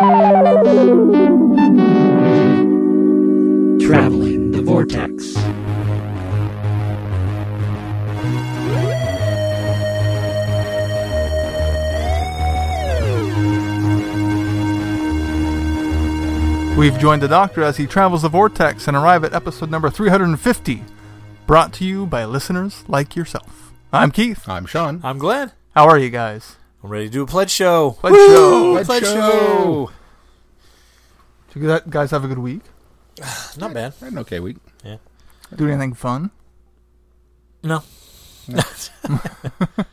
Traveling the Vortex. We've joined the Doctor as he travels the vortex and arrive at episode number 350, brought to you by listeners like yourself. I'm Keith. I'm Sean. I'm glad. How are you guys? I'm ready to do a pledge show. Pledge show. Pledge Pledge show. show. Did you guys have a good week? Not bad. Had an okay week. Yeah. Do anything fun? No.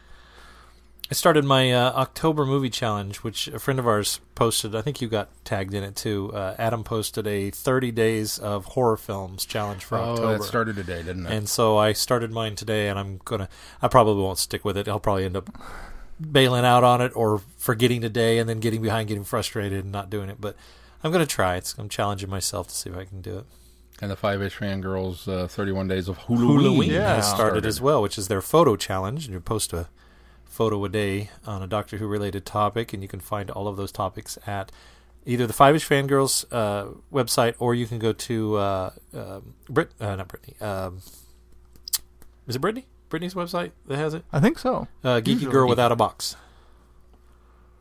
I started my uh, October movie challenge, which a friend of ours posted. I think you got tagged in it too. Uh, Adam posted a 30 days of horror films challenge for oh, October. that started today, didn't it? And so I started mine today, and I'm gonna. I probably won't stick with it. I'll probably end up bailing out on it or forgetting today, and then getting behind, getting frustrated, and not doing it. But I'm gonna try. It's, I'm challenging myself to see if I can do it. And the Five Ish Fangirls, uh, 31 Days of. Wholloween Yeah. has started as well, which is their photo challenge. And you post a photo a day on a Doctor Who related topic, and you can find all of those topics at either the Five Ish Fangirls uh, website, or you can go to uh, uh, Brit, uh, not Brittany. Um, is it Brittany? Brittany's website that has it. I think so. Uh, Geeky Usually. Girl Without a Box.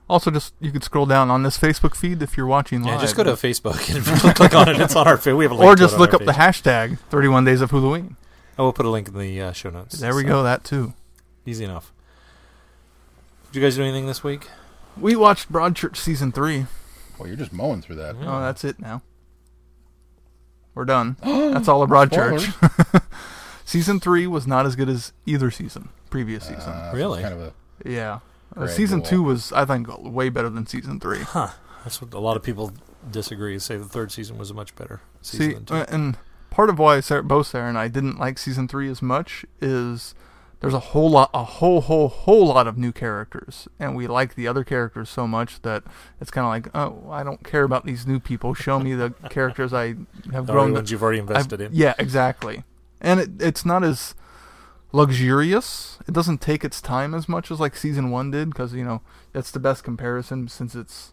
Also, just you could scroll down on this Facebook feed if you're watching live. Yeah, just go to Facebook and click on it. It's on our feed. We have a link or to just it on look our up the hashtag 31 Days of Wholloween. I will put a link in the uh, show notes. There we So, go, that too. Easy enough. Did you guys do anything this week? We watched Broadchurch season three. Well, you're just mowing through that. Yeah. Oh, that's it now. We're done. that's all of Broadchurch. season three was not as good as either season, previous season. Uh, Really? Kind of a, yeah. Uh, Gradual. season two was, I think, way better than season three. Huh. That's what a lot of people disagree and say the third season was a much better season See, than two. uh, and part of why Sarah, both Sarah and I didn't like season three as much is there's a whole lot, a whole, whole, whole lot of new characters, and we like the other characters so much that it's kind of like, oh, I don't care about these new people. Show me the characters I have the grown. ones you've already invested I've- in. Yeah, exactly. And it, it's not as luxurious. It doesn't take its time as much as like season one did, because you know that's the best comparison since it's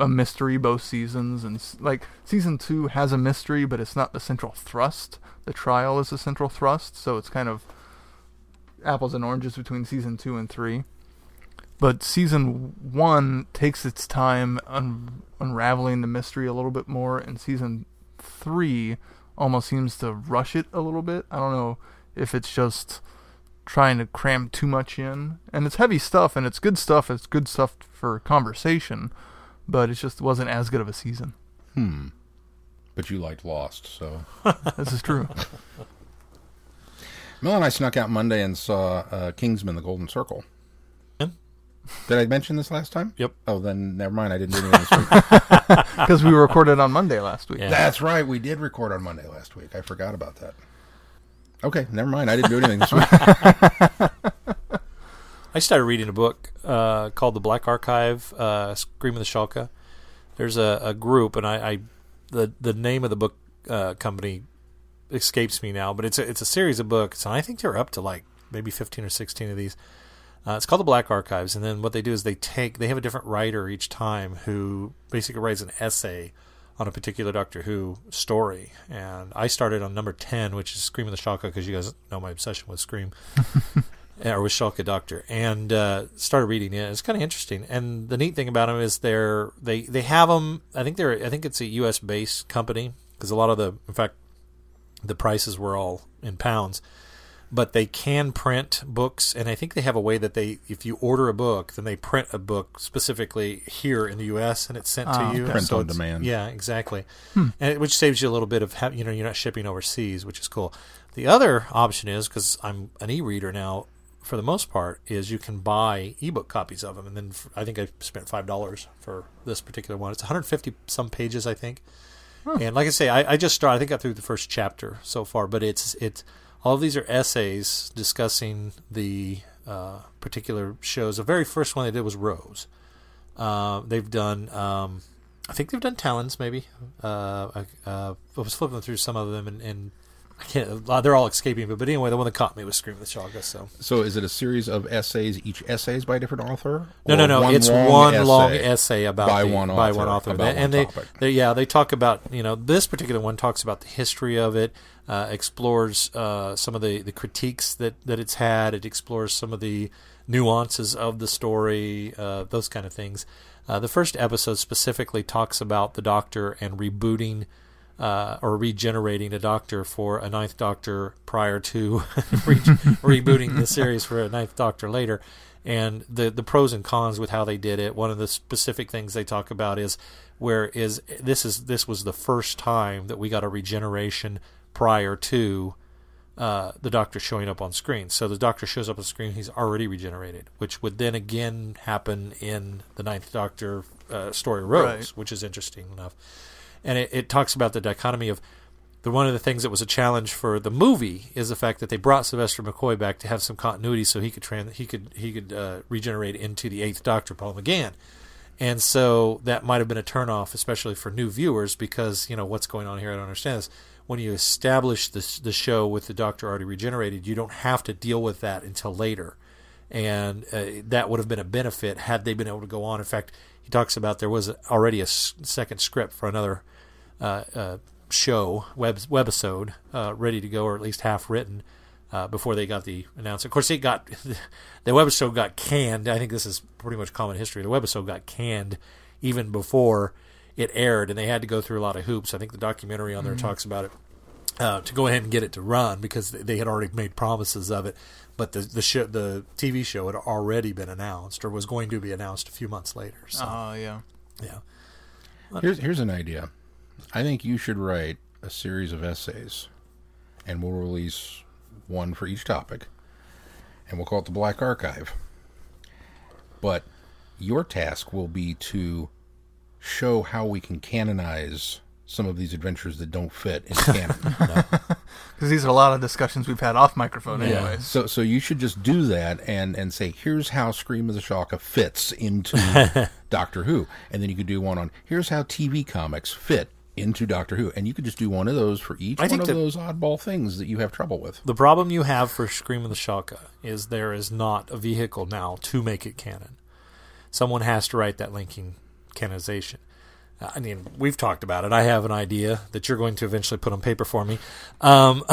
a mystery both seasons, and like season two has a mystery, but it's not the central thrust. The trial is the central thrust, so it's kind of apples and oranges between season two and three. But season one takes its time un- unraveling the mystery a little bit more, and season three almost seems to rush it a little bit. I don't know if it's just trying to cram too much in. And it's heavy stuff and it's good stuff. It's good stuff for conversation, but it just wasn't as good of a season. hmm. But you liked Lost, so. This is true. Mel and I snuck out Monday and saw uh, Kingsman: The Golden Circle. Yeah. Did I mention this last time? Yep. Oh, then never mind. I didn't do anything this week. Because we recorded on Monday last week. Yeah. That's right. We did record on Monday last week. I forgot about that. Okay, never mind. I didn't do anything this week. I started reading a book uh, called The Black Archive, uh, Scream of the Shalka. There's a, a group, and I, I the the name of the book uh, company escapes me now, but it's a, it's a series of books, and I think they're up to like maybe 15 or 16 of these. Uh, it's called the Black Archives, and then what they do is they take they have a different writer each time who basically writes an essay on a particular Doctor Who story. And I started on number 10, which is Scream of the Shalka, because you guys know my obsession with Scream or with Shalka Doctor, and uh, started reading it. It's kind of interesting. And the neat thing about them is they're they they have them. I think they're I think it's a U.S. based company because a lot of the in fact the prices were all in pounds. But they can print books, and I think they have a way that they, if you order a book, then they print a book specifically here in the U.S. and it's sent Ah, to you. Print on demand. Yeah, exactly. And it, which saves you a little bit of, ha- you know, you're not shipping overseas, which is cool. The other option is because I'm an e-reader now, for the most part, is you can buy ebook copies of them, and then I think I spent five dollars for this particular one. It's 150 some pages, I think. And like I say, I, I just started. I think I got through the first chapter so far, but it's it's all of these are essays discussing the uh, particular shows. The very first one they did was Rose. Uh, they've done, um, I think they've done Talons maybe. Uh, I, uh, I was flipping through some of them, and, and I can't. uh, They're all escaping me, but anyway, the one that caught me was Scream of the Shalka. So So is it a series of essays? Each essay is by a different author? no, no, no. one it's long one essay long essay about by the- one by author one author, and one they, they, yeah, they talk about you know this particular one talks about the history of it, uh, explores uh, some of the, the critiques that that it's had. It explores some of the nuances of the story, uh, those kind of things. Uh, the first episode specifically talks about the Doctor and rebooting uh, or regenerating a Doctor for a Ninth Doctor prior to re- rebooting the series for a Ninth Doctor later, and the the pros and cons with how they did it. One of the specific things they talk about is where is this is this was the first time that we got a regeneration prior to uh, the Doctor showing up on screen. So the Doctor shows up on screen, he's already regenerated, which would then again happen in the Ninth Doctor uh, story Rose, Right. which is interesting enough. And it, it talks about the dichotomy of the one of the things that was a challenge for the movie is the fact that they brought Sylvester McCoy back to have some continuity, so he could trans- he could he could uh, regenerate into the Eighth Doctor, Paul McGann. And so that might have been a turnoff, especially for new viewers, because you know what's going on here. I don't understand this. When you establish this the show with the Doctor already regenerated, you don't have to deal with that until later, and uh, that would have been a benefit had they been able to go on. In fact, he talks about there was already a second script for another show web webisode uh, ready to go, or at least half written. Uh, before they got the announcement, of course, it got the webisode got canned. I think this is pretty much common history. The webisode got canned even before it aired, and they had to go through a lot of hoops. I think the documentary on there talks about it uh, to go ahead and get it to run because they had already made promises of it. But the the show, the TV show had already been announced or was going to be announced a few months later. So Oh yeah. yeah, Here's here's an idea. I think you should write a series of essays, and we'll release one for each topic, and we'll call it the Black Archive. But your task will be to show how we can canonize some of these adventures that don't fit in canon. Because these are a lot of discussions we've had off microphone, anyways. So so you should just do that and and say here's how Scream of the Shalka fits into Doctor Who, and then you could do one on here's how TV comics fit into Doctor Who, and you could just do one of those for each I one of those oddball things that you have trouble with. the problem you have for Scream of the Shalka is there is not a vehicle now to make it canon. Someone has to write that linking canonization. I mean, we've talked about it. I have an idea that you're going to eventually put on paper for me um,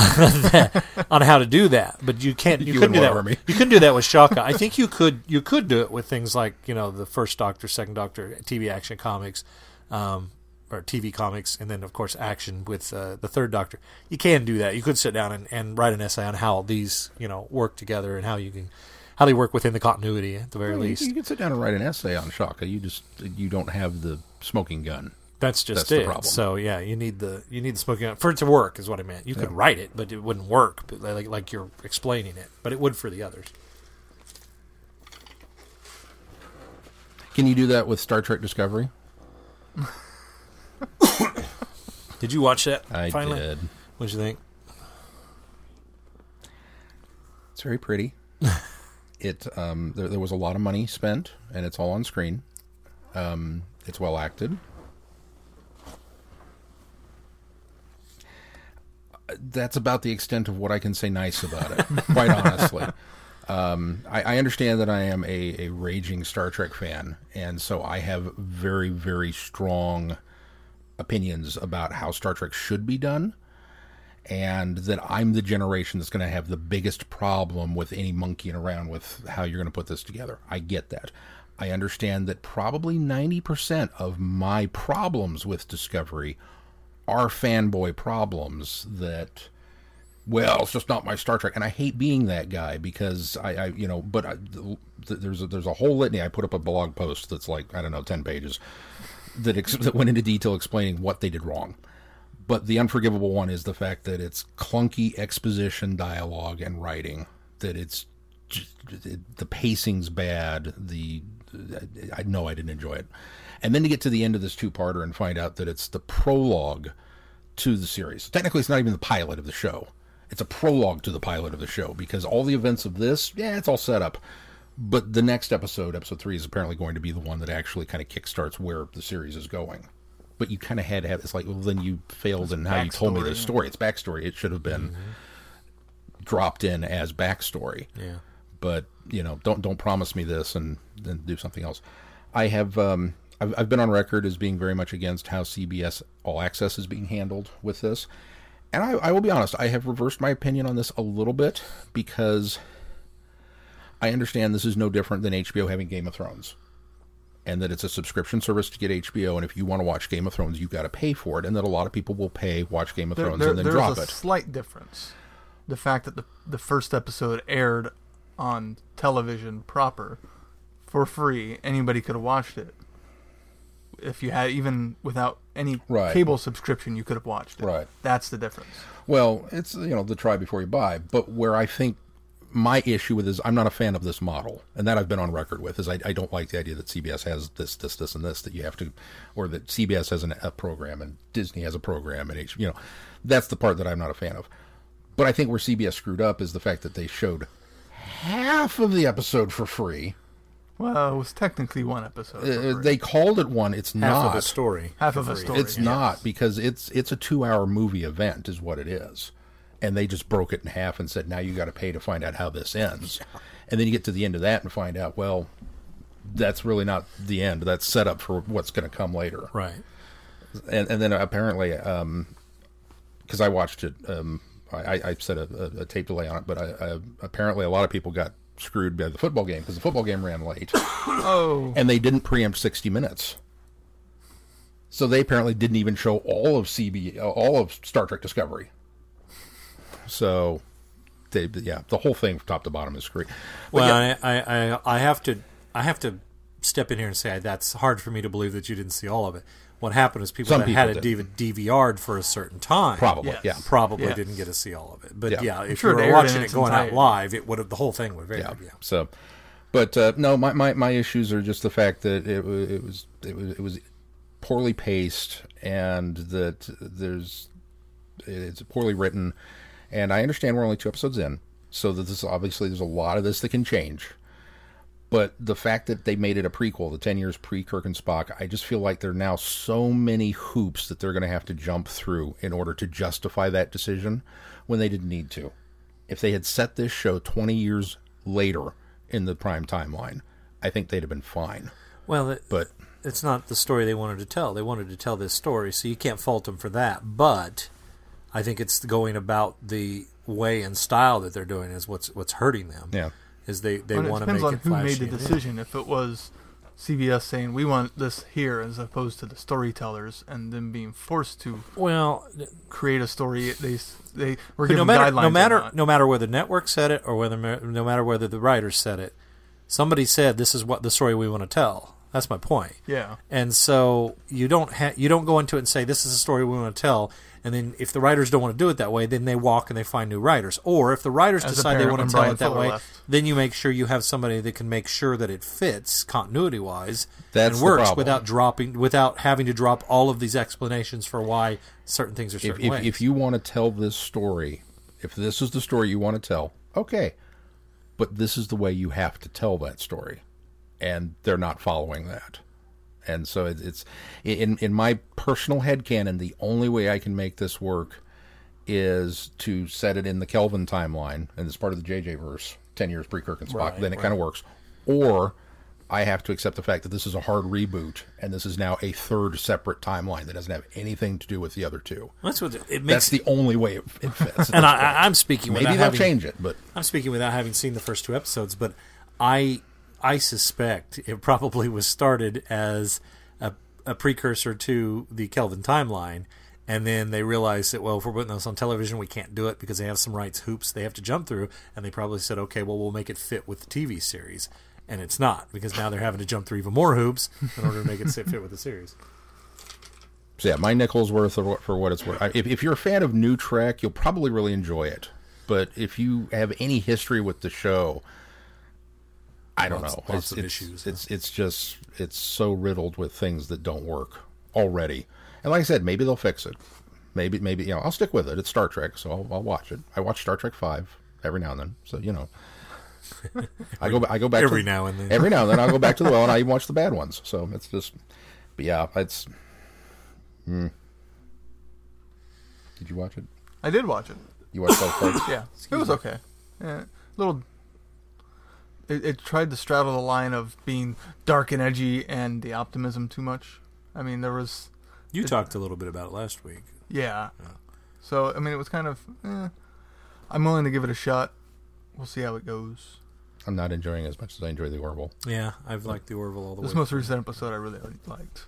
on how to do that, but you can't. You, You couldn't do that. Army. You couldn't do that with Shalka. I think you could. You could do it with things like you know the first Doctor, second Doctor, TV action comics, um, or TV comics, and then of course action with uh, the third Doctor. You can do that. You could sit down and, and write an essay on how these you know work together and how you can how they work within the continuity at the very Well, least. you can sit down and write an essay on Shalka. You just you don't have the smoking gun. That's just That's the problem. So yeah, you need the you need the smoking gun for it to work is what I meant. You could write it, but it wouldn't work but like like you're explaining it. But it would for the others. Can you do that with Star Trek Discovery? Did you watch that? I finally? did. What'd you think? It's very pretty. it um, there, there was a lot of money spent, and it's all on screen. Um, it's well acted. That's about the extent of what I can say nice about it. quite honestly, um, I, I understand that I am a, a raging Star Trek fan, and so I have very very strong opinions about how Star Trek should be done and that I'm the generation that's going to have the biggest problem with any monkeying around with how you're going to put this together. I get that. I understand that probably 90% of my problems with Discovery are fanboy problems that well, it's just not my Star Trek, and I hate being that guy because I, I you know, but I, th- there's a, there's a whole litany. I put up a blog post that's like I don't know, ten pages that ex- that went into detail explaining what they did wrong. But the unforgivable one is the fact that it's clunky exposition, dialogue, and writing. That it's just, it, the pacing's bad. The I know I didn't enjoy it, and then to get to the end of this two-parter and find out that it's the prologue to the series. Technically, it's not even the pilot of the show. It's a prologue to the pilot of the show because all the events of this, yeah, it's all set up. But the next episode, episode three, is apparently going to be the one that actually kind of kickstarts where the series is going. but you kind of had to have. It's like, well, then you failed in how you told me this story. It's backstory. It should have been dropped in as backstory Yeah. but you know, don't don't promise me this and then do something else. I have um, I've, I've been on record as being very much against how CBS All Access is being handled with this, and I, I will be honest, I have reversed my opinion on this a little bit because I understand this is no different than HBO having Game of Thrones. And that it's a subscription service to get HBO, and if you want to watch Game of Thrones, you've got to pay for it, and that a lot of people will pay, watch Game of There- Thrones, there- and then drop it. there's a slight difference. The fact that the the first episode aired on television proper for free, anybody could have watched it. If you had even without any Right. cable subscription, you could have watched it. Right. That's the difference. Well, it's you know the try before you buy, but where I think my issue with is I'm not a fan of this model, and that I've been on record with is I, I don't like the idea that CBS has this, this, this, and this that you have to, or that CBS has an, a program and Disney has a program and H, you know, that's the part that I'm not a fan of. But I think where CBS screwed up is the fact that they showed half of the episode for free. Well, it was technically one episode. for Uh, they called it one. It's Half not of a story. Half of a story. It's not because it's it's a two hour movie event is what it is, and they just broke it in half and said now you got to pay to find out how this ends, and then you get to the end of that and find out well, that's really not the end. That's set up for what's going to come later, Right. and and then apparently, because I watched it, um, I, I set a, a, tape delay on it, but I, I, apparently a lot of people got screwed by the football game because the football game ran late Oh, and they didn't preempt 60 minutes. So they apparently didn't even show all of CB, all of Star Trek Discovery. So, they, yeah, the whole thing from top to bottom is great. But Well, yeah, I, I, I, I have to I have to step in here and say that's hard for me to believe that you didn't see all of it. What happened is people Some that had people it DV- DVR'd for a certain time probably, Yes. yeah. probably Yes. didn't get to see all of it. But Yeah. yeah, if sure you were watching it its going out live, it would have the whole thing would have yeah. yeah. So, but uh, no, my, my, my issues are just the fact that it, it was it was it was poorly paced and that there's it's poorly written, and I understand we're only two episodes in, so that this obviously there's a lot of this that can change. But the fact that they made it a prequel, the ten years pre Kirk and Spock, I just feel like there are now so many hoops that they're going to have to jump through in order to justify that decision when they didn't need to if they had set this show 20 years later in the prime timeline, I think they'd have been fine. Well, it, But it's not the story they wanted to tell. They wanted to tell this story, so you can't fault them for that. But I think it's going about the way and style that they're doing is what's what's hurting them. yeah, Is they they and it want to depends make on it who made the and- decision. If it was CBS saying we want this here, as opposed to the storytellers, and them being forced to Well, create a story, they they were given no matter guidelines. no matter no matter whether network said it or whether no matter whether the writers said it, somebody said this is what the story we want to tell. That's my point. yeah, And so you don't ha- you don't go into it and say this is a story we want to tell, and then if the writers don't want to do it that way, then they walk and they find new writers. Or if the writers As decide they want to tell Bryan it that Fuller way, left. then you make sure you have somebody that can make sure that it fits continuity wise That's and works without dropping without having to drop all of these explanations for why certain things are if, certain if, ways. if you want to tell this story, if this is the story you want to tell, okay. But this is the way you have to tell that story. And they're not following that. And so it, it's in in my personal head headcanon, the only way I can make this work is to set it in the Kelvin timeline, and it's part of the JJ verse, ten years pre Kirk and Spock. Right, then it right. kind of works. Or I have to accept the fact that this is a hard reboot, and this is now a third separate timeline that doesn't have anything to do with the other two. that's what it That's makes. the only way it, it fits. and I, I'm speaking maybe without they'll having, change it, but I'm speaking without having seen the first two episodes, but I I suspect it probably was started as a, a precursor to the Kelvin timeline, and then they realized that well, if we're putting this on television, we can't do it because they have some rights hoops they have to jump through, and they probably said, okay, well, we'll make it fit with the TV series, and it's not because now they're having to jump through even more hoops in order to make it fit with the series. so yeah, my nickel's worth for what- it's worth. If, if you're a fan of New Trek, you'll probably really enjoy it. But if you have any history with the show, I don't Lots- know. lots it's, of it's, issues, It's it's just it's so riddled with things that don't work already. And like I said, maybe they'll fix it. Maybe maybe you know I'll stick with it. It's Star Trek, so I'll, I'll watch it. I watch Star Trek five every now and then, so you know. I go I go back Every to, now and then. Every now and then I'll go back to the well, and I even watch the bad ones. So it's just, but yeah, it's hmm. Did you watch it? I did watch it. You watched both parts? Yeah, it was okay. Yeah, little. It, it tried to straddle the line of being dark and edgy and the optimism too much. I mean, there was You talked a little bit about it last week. yeah. So I mean, it was kind of. Eh, I'm willing to give it a shot. We'll see how it goes. I'm not enjoying it as much as I enjoy the Orville. Yeah, I've liked the Orville all the This way. This most recent episode I really liked.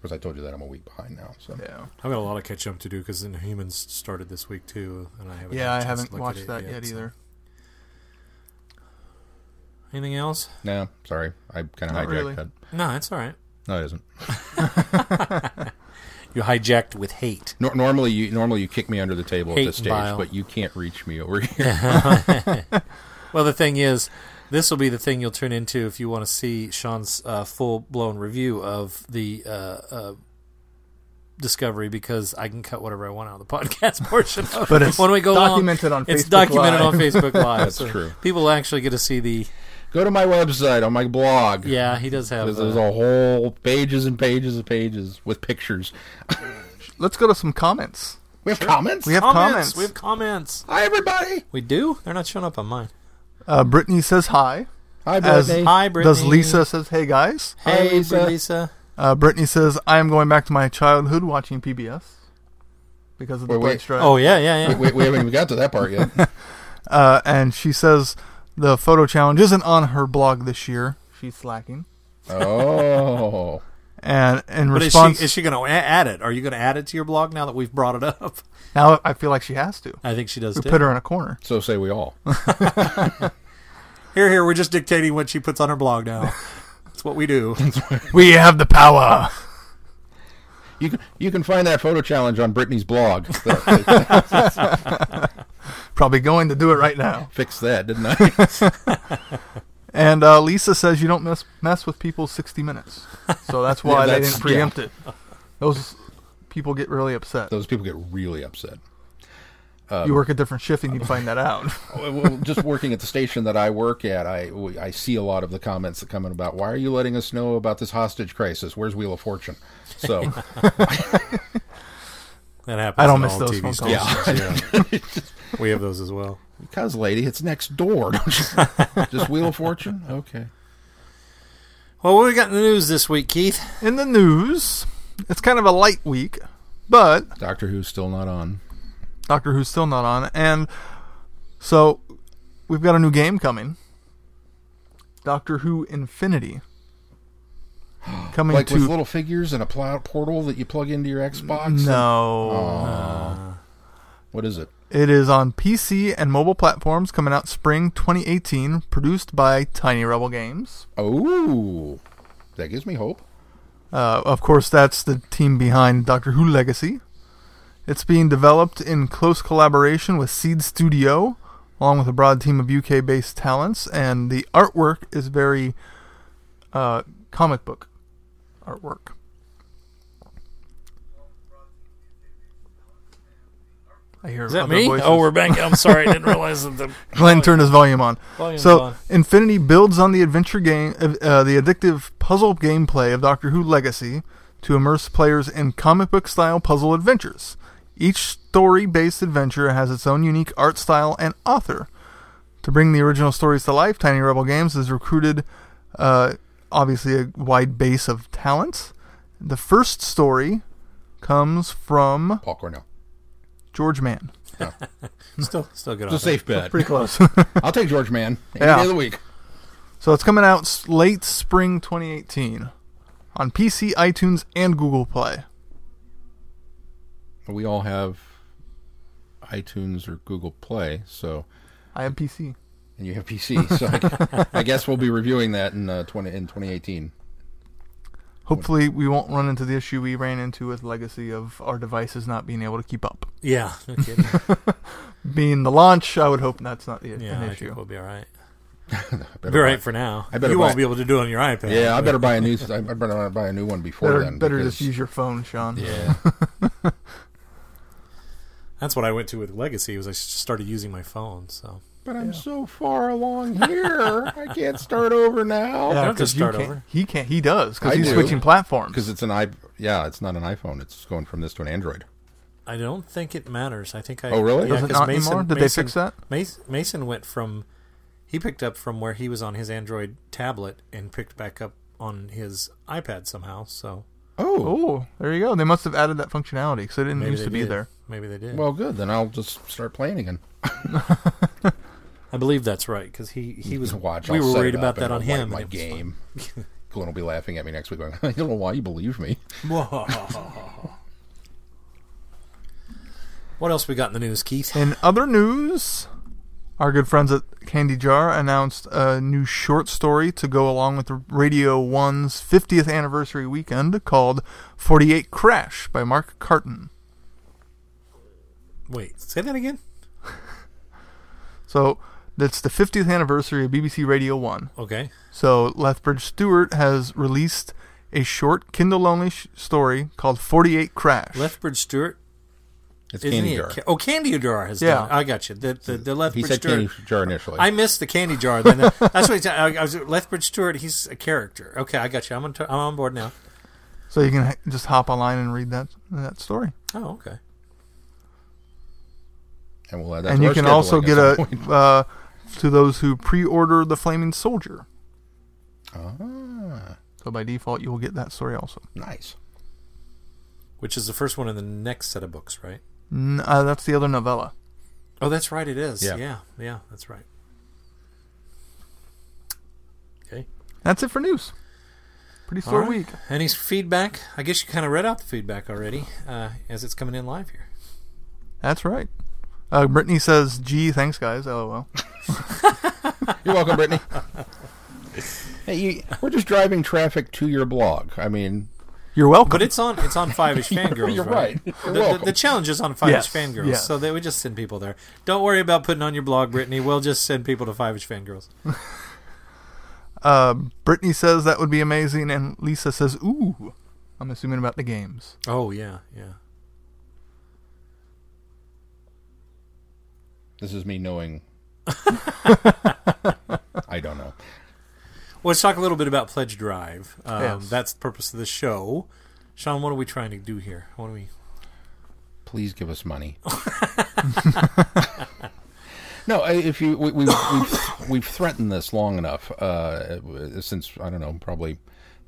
Because I told you that I'm a week behind now. So Yeah. I've got a lot of catch up to do because Inhumans started this week too, and I haven't. Yeah, had I a chance to haven't look at watched it that yet so- either. Anything else? no, sorry, I kind of hijacked really. that. No, it's all right. No, it isn't. You hijacked with hate. Nor- normally, you normally you kick me under the table Hate at this stage, bile. but you can't reach me over here. Well, the thing is, this will be the thing you'll turn into if you want to see Sean's uh, full blown review of the uh, uh, Discovery because I can cut whatever I want out of the podcast portion. Of But it's when we go documented along, on It's Facebook documented Live. on Facebook Live. That's so true. People actually get to see the. Go to my website on my blog. Yeah, he does have. There's, there's uh, a whole pages and pages and pages with pictures. Let's go to some comments. We have comments. We have comments. comments. We have comments. Hi, everybody. We do. They're not showing up on mine. Uh, Brittany says hi. Hi, As- Brittany. Hi, Brittany. Does Lisa says hey guys? Hey, Lisa. Lisa. Uh, Brittany says I am going back to my childhood watching PBS because of the Wait, wait. strike. Oh yeah, yeah, yeah. we, we haven't even got to that part yet. Uh, and she says the photo challenge isn't on her blog this year. She's slacking. Oh, And in But is response, she is she going to add it? Are you going to add it to your blog now that we've brought it up? now I feel like she has to. I think she does We too. put her in a corner. so say we all. Here, here, we're just dictating what she puts on her blog now. That's what we do. We have the power. You can you can find that photo challenge on Brittany's blog. Probably going to do it right now. Fix that, didn't I? And uh, Lisa says you don't mess mess with people's 60 minutes, so that's why Yeah, they didn't preempt it. Those people get really upset. Those people get really upset. you work a different shift and you'd find that out. Oh, Well, just working at the station that I work at, I I see a lot of the comments that come in about why are you letting us know about this hostage crisis? Where's Wheel of Fortune? So That happens. I don't miss all those TV phone calls. stations, yeah. We have those as well. because lady, it's next door. Just Wheel of Fortune? Okay. Well, what we got in the news this week, Keith? In the news, it's kind of a light week, but Doctor Who's still not on. Doctor Who's still not on, and so we've got a new game coming. Doctor Who Infinity. Coming Like to with little figures and a pl- portal that you plug into your Xbox. no, What is it? It is on PC and mobile platforms. Coming out spring 2018. Produced by Tiny Rebel Games. Oh, that gives me hope. Uh, of course, that's the team behind Doctor Who Legacy. It's being developed in close collaboration with Seed Studio, along with a broad team of UK based talents, and the artwork is very uh, comic book artwork. I hear Is that other me? voices. Oh, we're back. I'm sorry. I didn't realize that the Glenn turned his volume on. volume's So, on. Infinity builds on the adventure game, uh, the addictive puzzle gameplay of Doctor Who Legacy to immerse players in comic book style puzzle adventures. Each story based adventure has its own unique art style and author. To bring the original stories to life, Tiny Rebel Games has recruited, uh, obviously, a wide base of talent. The first story comes from Paul Cornell. George Mann. Still, still good. It's a safe bet. Pretty close. I'll take George Mann any Yeah. day of the week. So it's coming out s- late spring 2018 on PC, iTunes, and Google Play. We all have iTunes or Google Play, so I have PC. and you have PC, so I, I guess we'll be reviewing that in uh, twenty in 2018. Hopefully, we won't run into the issue we ran into with Legacy of our devices not being able to keep up. Yeah. No kidding. Being the launch, I would hope that's not the, Yeah, an I issue. think we'll be all right. Better Be all buy- right for now. I better you won't be able to do it on your iPad. Yeah, I better buy a new. I better buy a new one before Better, then. better because- just use your phone, Sean. Yeah, That's what I went to with Legacy. Was I started using my phone. So but I'm so far along here. I can't start over now don't have to 'cause you can't- over. He can't. He does because he's do. switching platforms. because it's an i. yeah, it's not an iPhone. It's going from this to an Android. I don't think it matters. I think I. Oh, really? Yeah, Does it 'cause not Mason, anymore? Did Mason, they fix that? Mason, Mason went from. He picked up from where he was on his Android tablet and picked back up on his iPad somehow. So Oh, Oh, there you go. They must have added that functionality because it didn't maybe used they to be there. Maybe they did. well, good. Then I'll just start playing again. I believe that's right because he he was. Watch. we I'll were worried it about that on him. wipe and My game. Glenn will be laughing at me next week. Going, I don't know why you believe me. what else we got in the news, Keith? In other news, our good friends at Candy Jar announced a new short story to go along with Radio 1's 50th anniversary weekend called 48 Crash by Mark Carton. Wait, say that again. So, that's the 50th anniversary of BBC Radio 1. Okay. So, Lethbridge Stewart has released a short Kindle only sh- story called 48 Crash. Lethbridge Stewart. It's Isn't candy jar. ca- oh, Candy Jar has Yeah. done. it. I got you. The the, the he said Stewart. candy jar initially. I missed the candy jar. Then that's what he said. I, I was Lethbridge Stewart. He's a character. Okay, I got you. I'm on. T- I'm on board now. so you can ha- just hop online and read that that story. Oh, okay. and we'll add that and to you our can also get a uh, to those who pre-order the Flaming Soldier. Ah, So by default, you will get that story also. nice. Which is the first one in the next set of books, right? N- uh, that's the other novella. Oh, that's right. It is. Yeah. Yeah. Yeah. That's right. Okay. That's it for news. Pretty All slow right. week. Any feedback? I guess you kind of read out the feedback already uh, as it's coming in live here. That's right. Uh, Brittany says, "Gee, thanks, guys." LOL. You're welcome, Brittany. hey, you, we're just driving traffic to your blog. I mean, You're welcome. But it's on. It's on Five Ish Fangirls. you're right. right. You're The, the, the challenge is on Five Yes, Ish Fangirls, yes. so they would just send people there. Don't worry about putting on your blog, Brittany. We'll just send people to Five Ish Fangirls. uh, Brittany says that would be amazing, and Lisa says, "Ooh." I'm assuming about the games. Oh yeah, yeah. This is me knowing. I don't know. Well, let's talk a little bit about Pledge Drive. Um, Yes. That's the purpose of the show. Sean, what are we trying to do here? What are we? Please give us money. no, if you we, we, we've we've threatened this long enough uh, since I don't know probably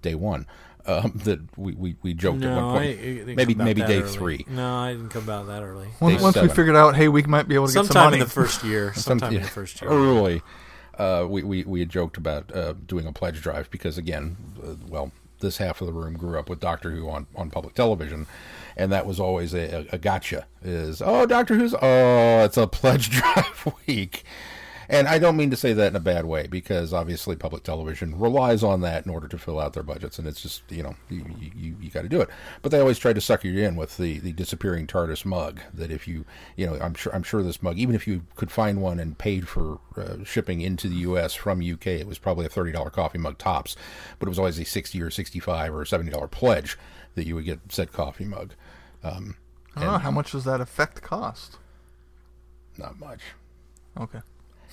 day one um, that we, we, we joked at No, one I, point. it didn't maybe come maybe that day early. three. No, I didn't come about that early. Once, once we figured out, hey, we might be able to get some money. in the first year. Sometime in the first year. Early, uh, we, we we had joked about uh, doing a pledge drive because again, uh, well, this half of the room grew up with Doctor Who on, on public television, and that was always a, a, a gotcha. Is oh Doctor Who's oh it's a pledge drive week, and I don't mean to say that in a bad way because obviously public television relies on that in order to fill out their budgets, and it's just you know you you, you got to do it. But they always try to sucker you in with the, the disappearing TARDIS mug. That if you you know I'm sure I'm sure this mug even if you could find one and paid for uh, shipping into the U.S. from UK, it was probably a thirty dollar coffee mug tops, but it was always a sixty or sixty five or seventy dollar pledge that you would get said coffee mug. Um, I don't know, how much does that effect cost? not much. Okay.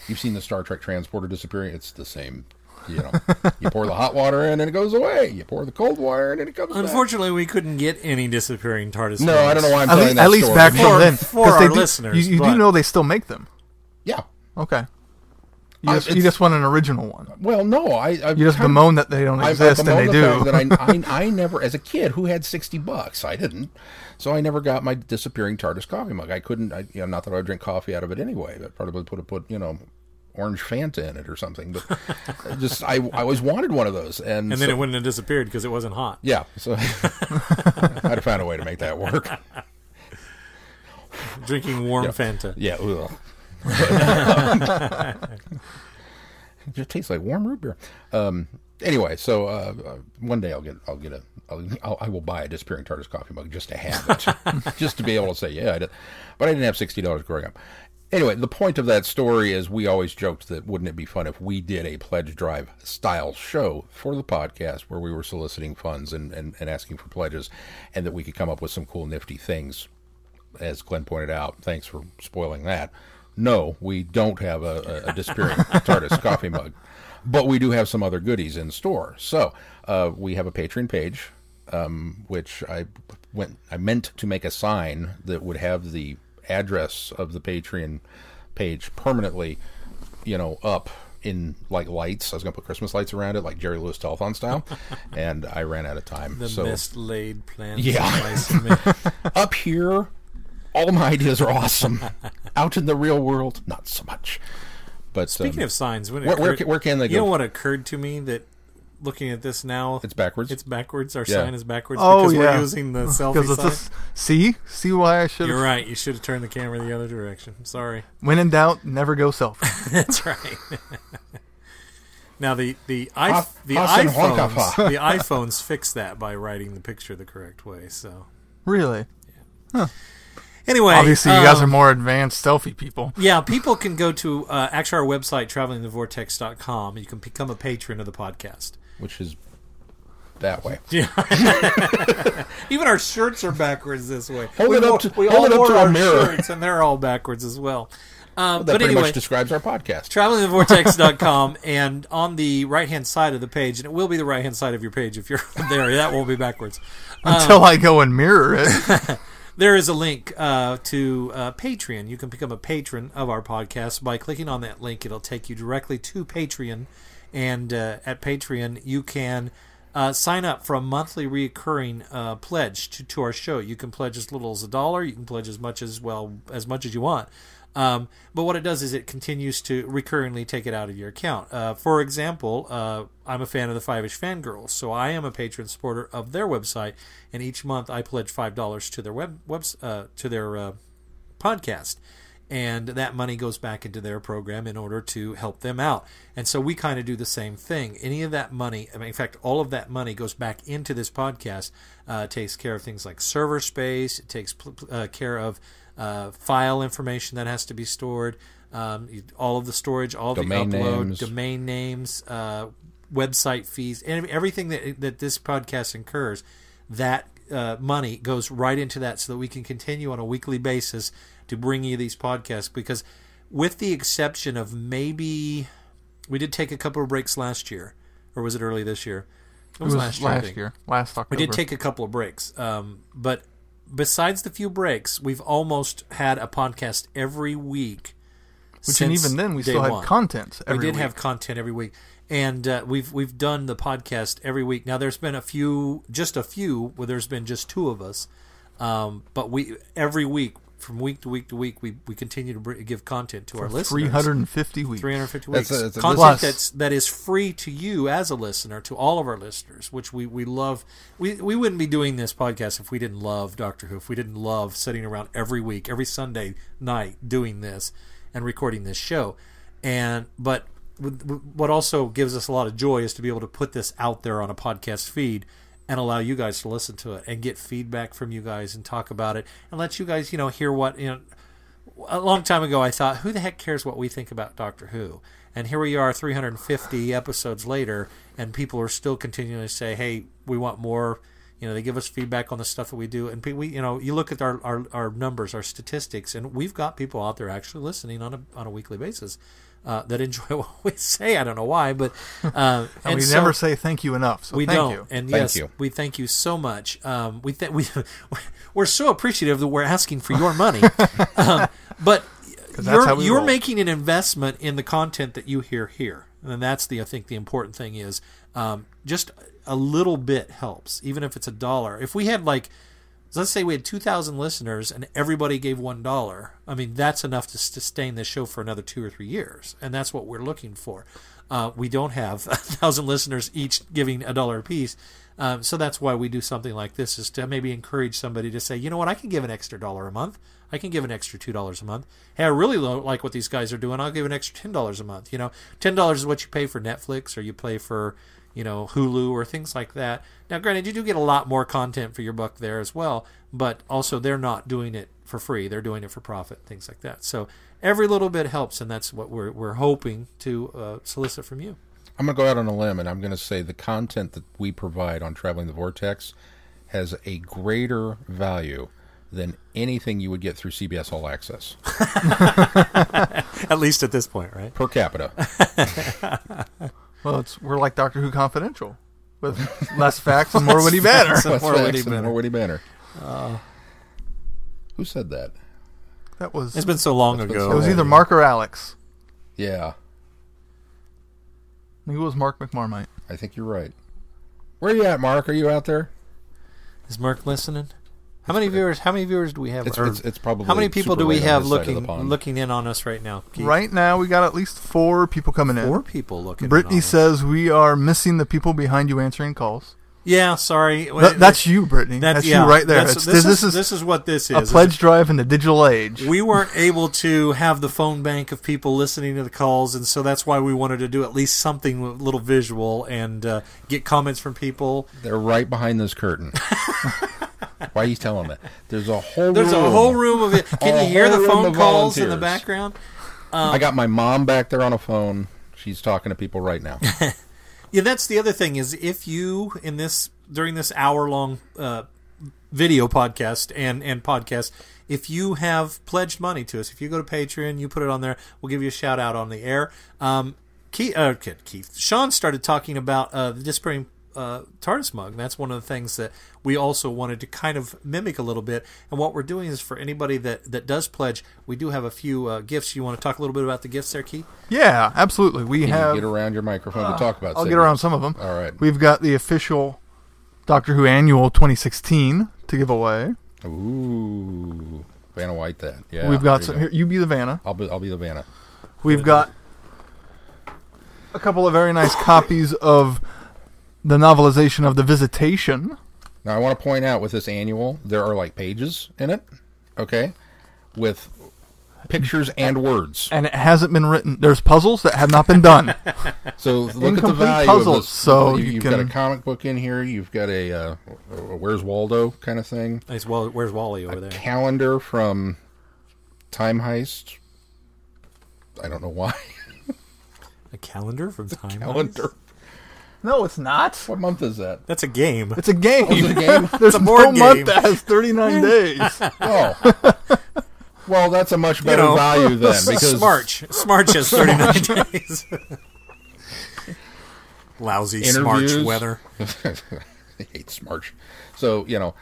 You've seen the Star Trek transporter disappearing. It's the same. You know, you pour the hot water in and it goes away. You pour the cold water in and it comes back. Unfortunately, we couldn't get any disappearing TARDIS. No, I don't know why I'm At, telling least, that at least story. back For- from then. for 'cause they our do- listeners, you, you but- do know they still make them. Yeah. Okay. You just, you just want an original one. Well, no, I. I You just bemoan that they don't I, exist, I and they bemoan do. the fact that I, I, I never, as a kid who had sixty bucks, I didn't, so I never got my disappearing TARDIS coffee mug. I couldn't, I, you know, not that I would drink coffee out of it anyway. But probably put a put, you know, orange Fanta in it or something. But just, I, I always wanted one of those, and, And then so- it wouldn't have disappeared because it wasn't hot. yeah, so I'd have found a way to make that work. Drinking warm Yeah. Fanta. Yeah. ugh. It just tastes like warm root beer. Um, anyway, so uh, uh, one day I'll get I'll get a I'll, I'll, I will buy a disappearing TARDIS coffee mug just to have it, just to be able to say yeah I did. But I didn't have sixty dollars growing up. Anyway, the point of that story is we always joked that wouldn't it be fun if we did a pledge drive style show for the podcast where we were soliciting funds and, and, and asking for pledges and that we could come up with some cool nifty things as Glenn pointed out, thanks for spoiling that. No, we don't have a, a, a disappearing TARDIS coffee mug, but we do have some other goodies in store. So uh, we have a Patreon page. um, which I went I meant to make a sign that would have the address of the Patreon page permanently, you know, up in like lights. I was gonna put Christmas lights around it, like Jerry Lewis Telethon style, and I ran out of time. The so mist laid plans. Yeah. of mice and up here, all my ideas are awesome. Out in the real world, not so much. But Speaking um, of signs, when where, where, occurred- can, where can they you know what occurred to me that looking at this now, It's backwards. it's backwards. Our Yeah. sign is backwards Oh because yeah, we're using the selfie Because it's sign. just see, see why I should. You're right. You should have turned the camera the other direction. Sorry. When in doubt, never go selfie. That's right. now the the i Huff- the Huff iPhones Honkafa. the iPhones fix that by writing the picture the correct way. So really? Anyway, Obviously, you guys um, are more advanced selfie people. Yeah, people can go to uh, actually our website travelingthevortex.com. And you can become a patron of the podcast. which is that way. Yeah. Even our shirts are backwards this way. Hold we it up to- we hold all it up wore to a our mirror. shirts, and they're all backwards as well. Um, That but pretty anyway, much describes our podcast. travelingthevortex.com and on the right hand side of the page, and it will be the right hand side of your page if you're there. That won't be backwards. Until I go and mirror it. There is a link uh, to uh, Patreon. You can become a patron of our podcast by clicking on that link. It'll take you directly to Patreon, and uh, at Patreon you can uh, sign up for a monthly recurring uh, pledge to, to our show. You can pledge as little as a dollar. You can pledge as much as well as much as you want. Um, but what it does is it continues to recurringly take it out of your account. Uh, for example, uh, I'm a fan of the Five Ish Fangirls, so I am a patron supporter of their website, and each month I pledge five dollars to their web, webs uh, to their uh, podcast, and that money goes back into their program in order to help them out. And so we kind of do the same thing. Any of that money, I mean, in fact, all of that money goes back into this podcast. Uh, takes care of things like server space. It takes uh, care of uh, file information that has to be stored. Um, all of the storage, all Domain the upload, names. domain names, uh, website fees, and everything that that this podcast incurs. That uh, money goes right into that, so that we can continue on a weekly basis to bring you these podcasts. Because, with the exception of maybe, we did take a couple of breaks last year, or was it early this year? It It was last year. Think. year, last October. We did take a couple of breaks, um, but besides the few breaks, we've almost had a podcast every week. Which and even then we still had one. content. We did week. have content every week, and uh, we've we've done the podcast every week. Now there's been a few, just a few, where there's been just two of us, um, but we every week from week to week to week we, we continue to br- give content to our listeners. 350 weeks. 350 That's weeks. a- that's a- Content Plus- that's that is free to you as a listener, to all of our listeners, which we, we love. We we wouldn't be doing this podcast if we didn't love Doctor Who. If we didn't love sitting around every week, every Sunday night, doing this and recording this show. And but with- with- what also gives us a lot of joy is to be able to put this out there on a podcast feed and allow you guys to listen to it and get feedback from you guys and talk about it and let you guys you know hear what you know a long time ago I thought, who the heck cares what we think about Doctor Who? And here we are 350 episodes later, and people are still continuing to say, hey, we want more. You know, they give us feedback on the stuff that we do. And we, you know, you look at our, our, our numbers, our statistics, and we've got people out there actually listening on a, on a weekly basis uh, that enjoy what we say. I don't know why, but. Uh, and we so- never say thank you enough. So we thank don't, you. and Thank yes, you. we thank you so much. Um, we th- we we're so appreciative that we're asking for your money, um, but 'Cause that's you're you're roll. making an investment in the content that you hear here, and that's the I think the important thing is um, just a little bit helps, even if it's a dollar. If we had like let's say we had 2000 listeners and everybody gave one dollar. I mean that's enough to sustain this show for another two or three years and that's what we're looking for. Uh, we don't have a thousand listeners each giving a dollar apiece. Um, so that's why we do something like this is to maybe encourage somebody to say you know what? I can give an extra dollar a month. I can give an extra two dollars a month. Hey i really like what these guys are doing. I'll give an extra ten dollars a month. You know ten dollars is what you pay for netflix or you pay for you know Hulu or things like that. Now, granted, you do get a lot more content for your buck there as well, but also they're not doing it for free; they're doing it for profit, things like that. So every little bit helps, and that's what we're we're hoping to uh, solicit from you. I'm going to go out on a limb and I'm going to say the content that we provide on Traveling the Vortex has a greater value than anything you would get through CBS All Access At least at this point, right? per capita. Well, it's we're like Doctor Who Confidential with less facts and more witty banner. Some Less more facts witty and banner. more witty banner. Uh, Who said that? That was. It's been so long It's been ago. it was so either Mark or Alex. Yeah, I think it was Mark McMarmite. I think you're right. Where are you at, Mark? Are you out there? Is Mark listening? How many viewers? How many viewers do we have? It's, it's, it's probably how many people do we have his side of the looking looking in on us right now? Keith? Right now, we got at least four people coming in. Four people looking. in Brittany on us. says we are missing the people behind you answering calls. "Yeah, sorry. Th- that's you, Brittany. That's, yeah, you right there. that's- this, this, is, is this is what this is. a pledge drive in the digital age. we weren't able to have the phone bank of people listening to the calls, and so that's why we wanted to do at least something a little visual and uh, get comments from people. They're right behind this curtain. Why are you telling that? There's a whole There's room. a whole room of it. Can you hear the phone calls in the volunteers. background? I got my mom back there on a phone. She's talking to people right now. Yeah, that's the other thing is if you in this during this hour long uh, video podcast and and podcast, if you have pledged money to us, if you go to Patreon, you put it on there, we'll give you a shout out on the air. Um, Keith, uh, Keith, Sean started talking about uh, the Disappearing uh, TARDIS mug. And that's one of the things that we also wanted to kind of mimic a little bit. And what we're doing is for anybody that, that does pledge, we do have a few uh, gifts. You want to talk a little bit about the gifts there, Keith? yeah, absolutely. We Can have. you get around your microphone to talk about I'll get around some of them. All right. We've got the official Doctor Who Annual 2016 to give away. Ooh. Vanna White that. Yeah. We've got some you here. You be the Vanna. I'll be, I'll be the Vanna. We've got a couple of very nice copies of the novelization of The Visitation. Now, I want to point out with this annual, there are like pages in it, okay, with pictures and words. and it hasn't been written. There's puzzles that have not been done. So look at the Incomplete value puzzles, of this. so you, you you've got a comic book in here. You've got a, uh, a Where's Waldo kind of thing. Nice. Well, where's Wally over there? Calendar from Time Heist. I don't know why. A calendar from Time. Heist? Calendar. No, it's not. What month is that? That's a game. It's a game. Is it a game? There's a no board month that has 39 days. Oh. Well, that's a much better know, value then because Smarch. Smarch has 39 days. Lousy Interviews. Smarch weather. I hate Smarch. So you know,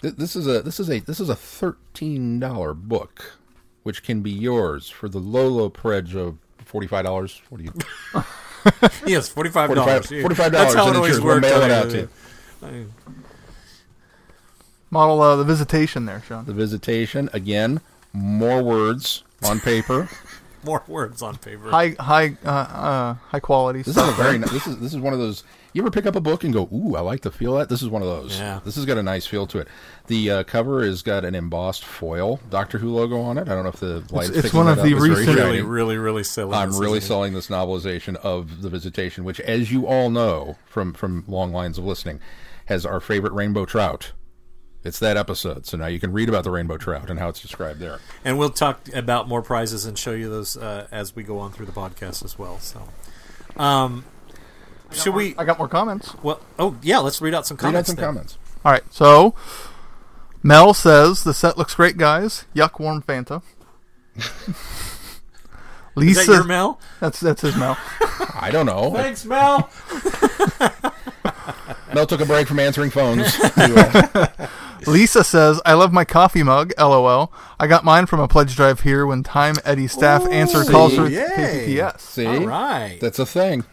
th- this is a this is a this is a thirteen dollar book, which can be yours for the low low pledge of forty five dollars. What do you Yes, forty-five $45. $45 That's how it it's always yours. We'll worked. mail it out to you. Model uh, The Visitation there, Sean. the visitation again? More words on paper. More words on paper. High, high, uh, uh, high quality This is a very this is this is one of those. You ever pick up a book and go, "Ooh, I like the feel of that." This is one of those. Yeah. This has got a nice feel to it. The uh, cover has got an embossed foil Doctor Who logo on it. I don't know if the light. it's one of the recent- really, really, really silly. I'm really isn't selling this novelization of the Visitation, which, as you all know from from long lines of listening, has our favorite rainbow trout. It's that episode, so now you can read about the rainbow trout and how it's described there. And we'll talk about more prizes and show you those uh, as we go on through the podcast as well. So, um, should we? I got more comments. Well, oh yeah, let's read out some comments. Read out some then. comments. All right, so Mel says the set looks great, guys. Yuck, warm Fanta. Is Lisa, that your Mel? that's that's his Mel. I don't know. Thanks, Mel. Mel took a break from answering phones. Lisa says, "I love my coffee mug." LOL. I got mine from a pledge drive here when Time Eddy staff answer see? calls for Yay. KPTS. see, All right. that's a thing.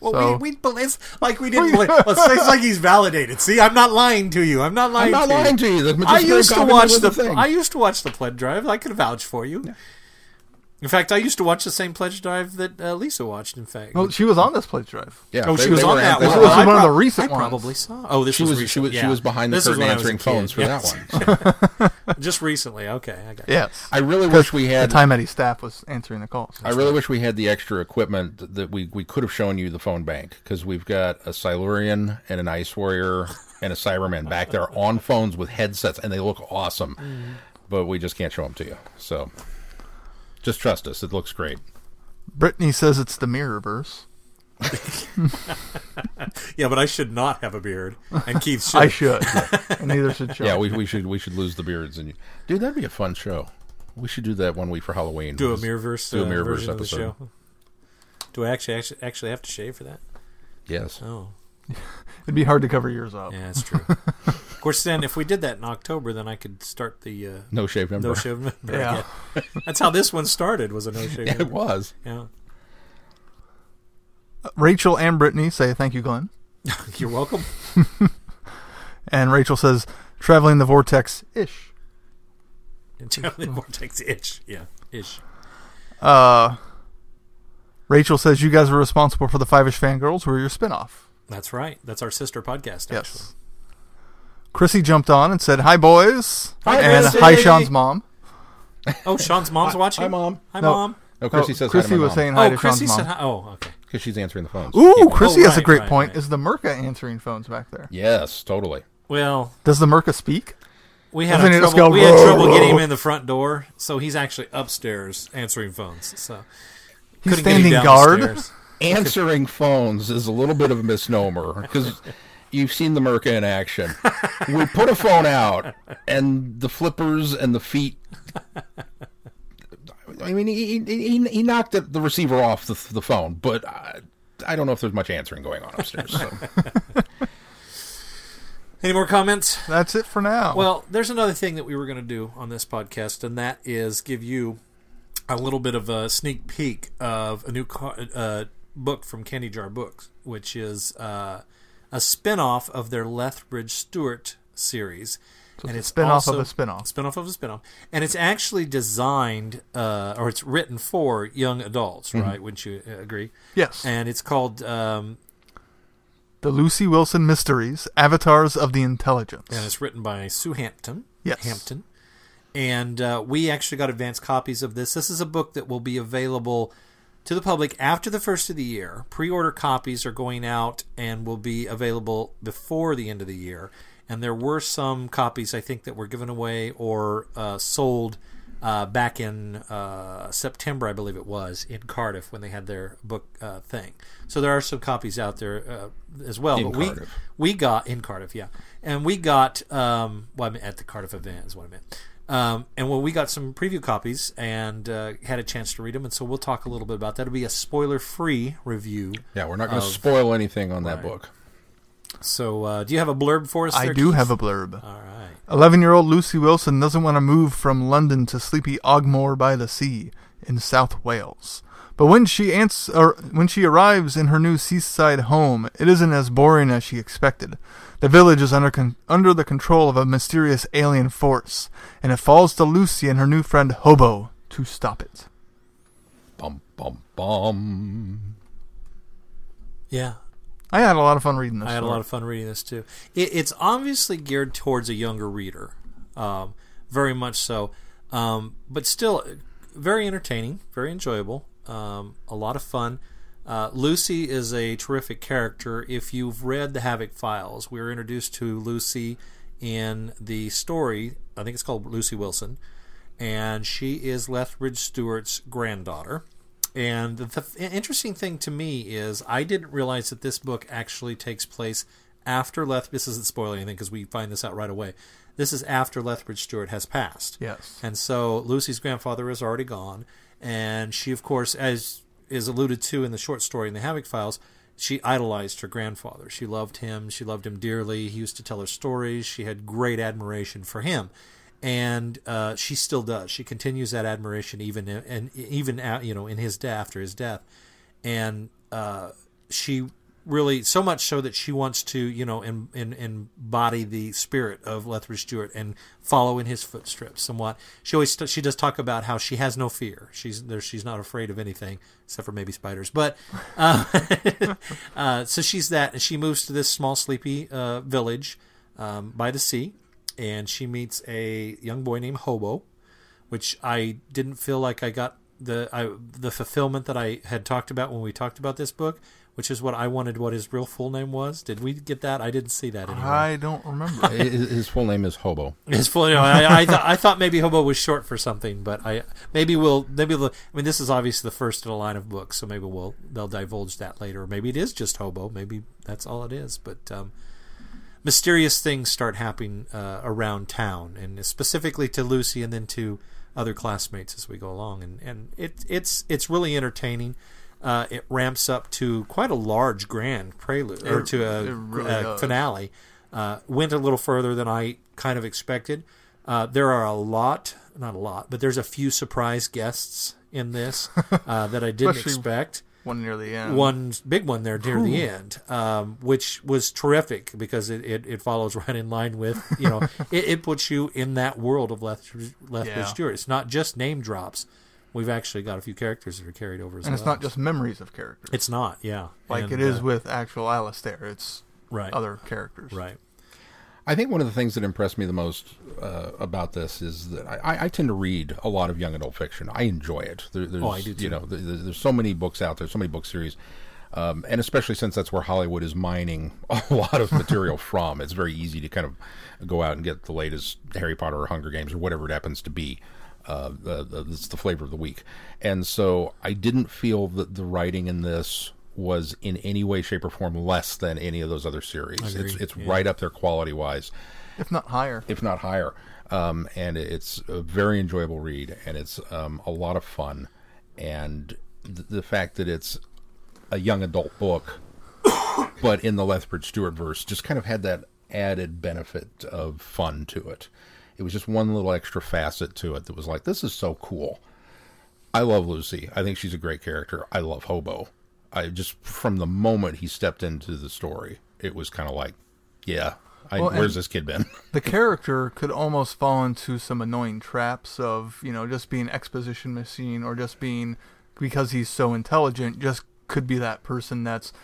Well, So- we, we believe it's like we didn't believe. Well, it's like he's validated. See, I'm not lying to you. I'm not lying. I'm not to lying you. to you. I used to watch the. thing. I used to watch the pledge drive. I could vouch for you. In fact, I used to watch the same pledge drive that uh, Lisa watched. In fact, Well, she was on this pledge drive. yeah, oh, they- she was on that an- they one. were- This was I one of the prob- recent I probably ones. saw. Oh, this She was was she recent. was, yeah. she was behind the This curtain when I was a answering phones for Yes. that one. Just recently. Okay, I got. it. Yes. I really wish we had the had. Time Eddy staff was answering the calls. I really wish we had the extra equipment that we, we could have shown you the phone bank because we've got a Silurian and an Ice Warrior and a Cyberman back there on phones with headsets and they look awesome, Mm. but we just can't show them to you. So just trust us; it looks great. Brittany says it's the Mirrorverse. Yeah, but I should not have a beard, and Keith should. I should. and neither should Sean. Yeah, we, we should we should lose the beards and you, dude, that'd be a fun show. We should do that one week for Halloween. do a Just Mirrorverse, do a uh, Mirrorverse version of the episode. show. Do I actually, actually actually have to shave for that? Yes, Oh, It'd be hard to cover yours up. Yeah, that's true. Of course, then if we did that in October, then I could start the uh, No shave number. no shave. November Yeah. again. That's how this one started. Was a no shave. Yeah, it was. Yeah. Rachel and Brittany say thank you, Glenn. You're welcome. And Rachel says traveling the vortex ish. Traveling the vortex ish. Yeah, ish. Uh, Rachel says you guys were responsible for the Five Ish Fangirls, who are your spinoff. That's right. That's our sister podcast. Actually. Yes. Chrissy jumped on and said, "Hi, boys," Hi, and Chrissy. hi, Sean's mom. Oh, Sean's mom's watching. Hi, Mom. Hi, No. mom. No, Chrissy No, says Chrissy hi to my was mom, saying hi Oh, to Chrissy Sean's said mom. hi. Oh, okay. because she's answering the phones. Ooh, Yeah. Chrissy Oh, has a great right, point. right. Is the Merca answering phones back there? Yes, totally. Well, Does the Merca speak? we had Doesn't a he just trouble. go, we had trouble getting him in the front door, so he's actually upstairs answering phones. So He's couldn't get him standing guard. Answering phones is a little bit of a misnomer because you've seen the Merca in action. We put a phone out, and the flippers and the feet. I mean, he he, he knocked the, the receiver off the, the phone, but I, I don't know if there's much answering going on upstairs. So. Any more comments? That's it for now. Well, there's another thing that we were going to do on this podcast, and that is give you a little bit of a sneak peek of a new co- uh, book from Candy Jar Books, which is uh, a spin-off of their Lethbridge Stewart series. and it's a spin-off of a spin-off. Spin-off of a spin-off. And it's actually designed, uh, or it's written for young adults, right? Wouldn't you uh, agree? yes, And it's called um, the Lucy Wilson Mysteries: Avatars of the Intelligence. and it's written by Sue Hampton. Yes. Hampton. And uh, we actually got advanced copies of this. This is a book that will be available to the public after the first of the year. Pre-order copies are going out and will be available before the end of the year. And there were some copies I think that were given away or uh, sold uh, back in uh, September, I believe it was, in Cardiff when they had their book uh, thing. So there are some copies out there uh, as well. In but we we got in Cardiff, yeah, and we got um, well, I mean, at the Cardiff event is what I meant. Um, and well, we got some preview copies and uh, had a chance to read them, and so we'll talk a little bit about that. It'll be a spoiler-free review. Yeah, we're not going to spoil anything on that book. So, uh, do you have a blurb for us? I there, do Keith? have a blurb. All right. 11 year old Lucy Wilson doesn't want to move from London to sleepy Ogmore by the sea in South Wales. But when she ans- or when she arrives in her new seaside home, it isn't as boring as she expected. The village is under con- under the control of a mysterious alien force, and it falls to Lucy and her new friend Hobo to stop it. Bum bum bum. Yeah, I had a lot of fun reading this. I had a lot of fun reading this too. It, it's obviously geared towards a younger reader, um, very much so, um, but still very entertaining, very enjoyable, um, a lot of fun. Uh, Lucy is a terrific character. If you've read the Havoc Files, we were introduced to Lucy in the story. I think it's called Lucy Wilson, and she is Lethbridge Stewart's granddaughter. And the, the interesting thing to me is I didn't realize that this book actually takes place after Leth. This isn't spoiling anything because we find this out right away. This is after Lethbridge Stewart has passed. Yes. And so Lucy's grandfather is already gone, and she, of course, as is alluded to in the short story in the Havoc Files, she idolized her grandfather. She loved him. She loved him dearly. He used to tell her stories. She had great admiration for him, and uh, she still does. She continues that admiration even in, and even out, you know in his death after his death, and uh, she really so much so that she wants to you know in, in, embody the spirit of Lethbridge Stewart and follow in his footsteps somewhat. She always she does talk about how she has no fear. She's there. She's not afraid of anything except for maybe spiders. But uh, uh, so she's that. and She moves to this small sleepy uh, village um, by the sea, and she meets a young boy named Hobo, which I didn't feel like I got the I, the fulfillment that I had talked about when we talked about this book, which is what I wanted. What his real full name was? Did we get that? I didn't see that anywhere. I don't remember. his, his full name is Hobo. His full, you know, I, I, th- I thought maybe hobo was short for something, but I maybe we'll maybe we'll, I mean this is obviously the first in a line of books, so maybe we'll they'll divulge that later. Or maybe it is just hobo. Maybe that's all it is. But um, mysterious things start happening uh, around town, and specifically to Lucy, and then to other classmates as we go along, and and it it's it's really entertaining. Uh, it ramps up to quite a large grand prelude or It- to a, really a finale. Uh, went a little further than I kind of expected. Uh, there are a lot, not a lot, but there's a few surprise guests in this uh, that I didn't expect One near the end. one big one there near the end, um, which was terrific because it, it, it follows right in line with you know it, it puts you in that world of Lethbridge, Lethbridge Yeah. Stewart. It's not just name drops. We've actually got a few characters that are carried over as and well. it's not just memories of characters. It's not, yeah. like And, it is uh, with actual Alistair. It's right, other characters. right. I think one of the things that impressed me the most uh, about this is that I, I tend to read a lot of young adult fiction. I enjoy it. There, there's, Oh, I do You know, there, there's so many books out there, so many book series, um, and especially since that's where Hollywood is mining a lot of material from. It's very easy to kind of go out and get the latest Harry Potter or Hunger Games or whatever it happens to be. Uh, the, the, it's the flavor of the week, and so I didn't feel that the writing in this was in any way, shape, or form less than any of those other series. It's it's yeah. right up there quality wise If not higher. if not higher. Um, and it's a very enjoyable read, and it's um, a lot of fun. And th- the fact that it's a young adult book, but in the Lethbridge Stewart verse, just kind of had that added benefit of fun to it. It was just one little extra facet to it that was like, this is so cool. I love Lucy. I think she's a great character. I love Hobo. I just from the moment he stepped into the story, it was kind of like, yeah, I, Well, where's this kid been? the character could almost fall into some annoying traps of you know just being exposition machine or just being because he's so intelligent just could be that person that's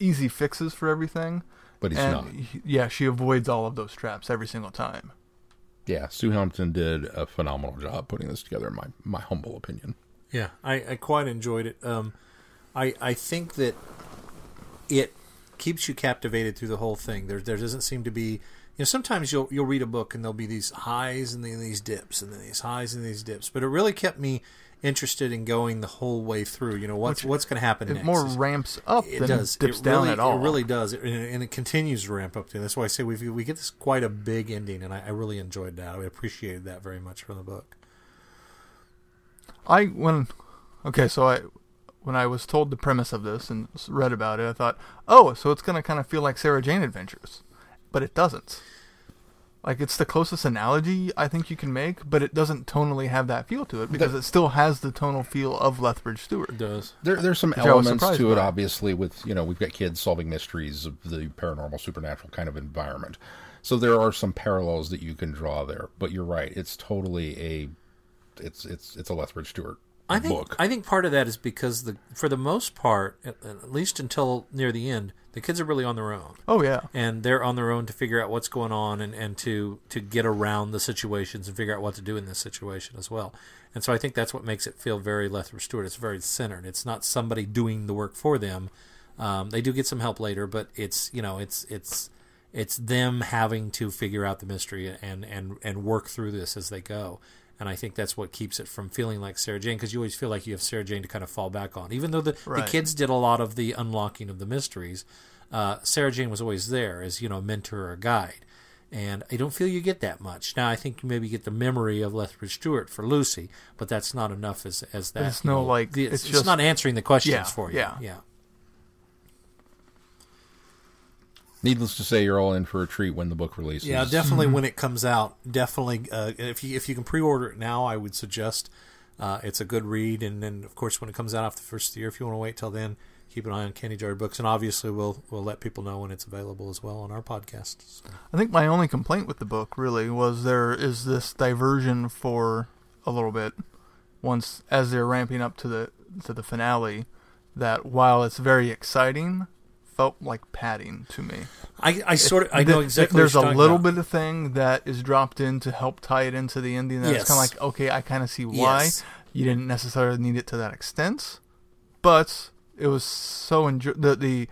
easy fixes for everything but he's and not. he- yeah she avoids all of those traps every single time Yeah, Sue Hampton did a phenomenal job putting this together, in my my humble opinion. Yeah, I, I quite enjoyed it. Um, I I think that it keeps you captivated through the whole thing. There there doesn't seem to be you know sometimes you'll you'll read a book and there'll be these highs and then these dips and then these highs and these dips. But it really kept me interested in going the whole way through. You know what's what's going to happen it next? more ramps up it than does. dips it down really, at all It really does, and, and it continues to ramp up. To that's why I say we we get this quite a big ending, and I, I really enjoyed that. I appreciated that very much from the book. I when okay, so I when I was told the premise of this and read about it, I thought, oh, so it's gonna kind of feel like Sarah Jane Adventures, but it doesn't. Like it's the closest analogy I think you can make, but it doesn't tonally have that feel to it because it still has the tonal feel of Lethbridge Stewart. It does. There, there's some Which elements surprised to it, by. obviously, with you know we've got kids solving mysteries of the paranormal, supernatural kind of environment. So there are some parallels that you can draw there. But you're right; it's totally a, it's it's it's a Lethbridge Stewart I think book. I think part of that is because the for the most part, at, at least until near the end, the kids are really on their own, Oh yeah, and they're on their own to figure out what's going on and, and to to get around the situations and figure out what to do in this situation as well. And so I think that's what makes it feel very Lethbridge Stewart. It's very centered. It's not somebody doing the work for them. Um, they do get some help later, but it's you know it's it's it's them having to figure out the mystery and and and work through this as they go. And I think that's what keeps it from feeling like Sarah Jane because you always feel like you have Sarah Jane to kind of fall back on. Even though the, Right. the kids did a lot of the unlocking of the mysteries, uh, Sarah Jane was always there as you know a mentor or a guide. And I don't feel you get that much now. I think you maybe get the memory of Lethbridge Stewart for Lucy, but that's not enough as as that. It's no, know, like, the- it's it's, just- not answering the questions Yeah, for you. yeah. yeah. Needless to say, you're all in for a treat when the book releases. Yeah, definitely when it comes out. Definitely, uh, if you if you can pre-order it now, I would suggest uh, it's a good read. And then, of course, when it comes out after the first year, if you want to wait till then, keep an eye on Candy Jar Books, and obviously we'll we'll let people know when it's available as well on our podcast. So, I think my only complaint with the book really was there is this diversion for a little bit once as they're ramping up to the to the finale that while it's very exciting felt like padding to me. I, I sort of I know exactly. There's a little talking bit of thing that is dropped in to help tie it into the ending. That's Yes. kind of like okay, I kind of see why Yes. you didn't necessarily need it to that extent, but it was so enjoy the the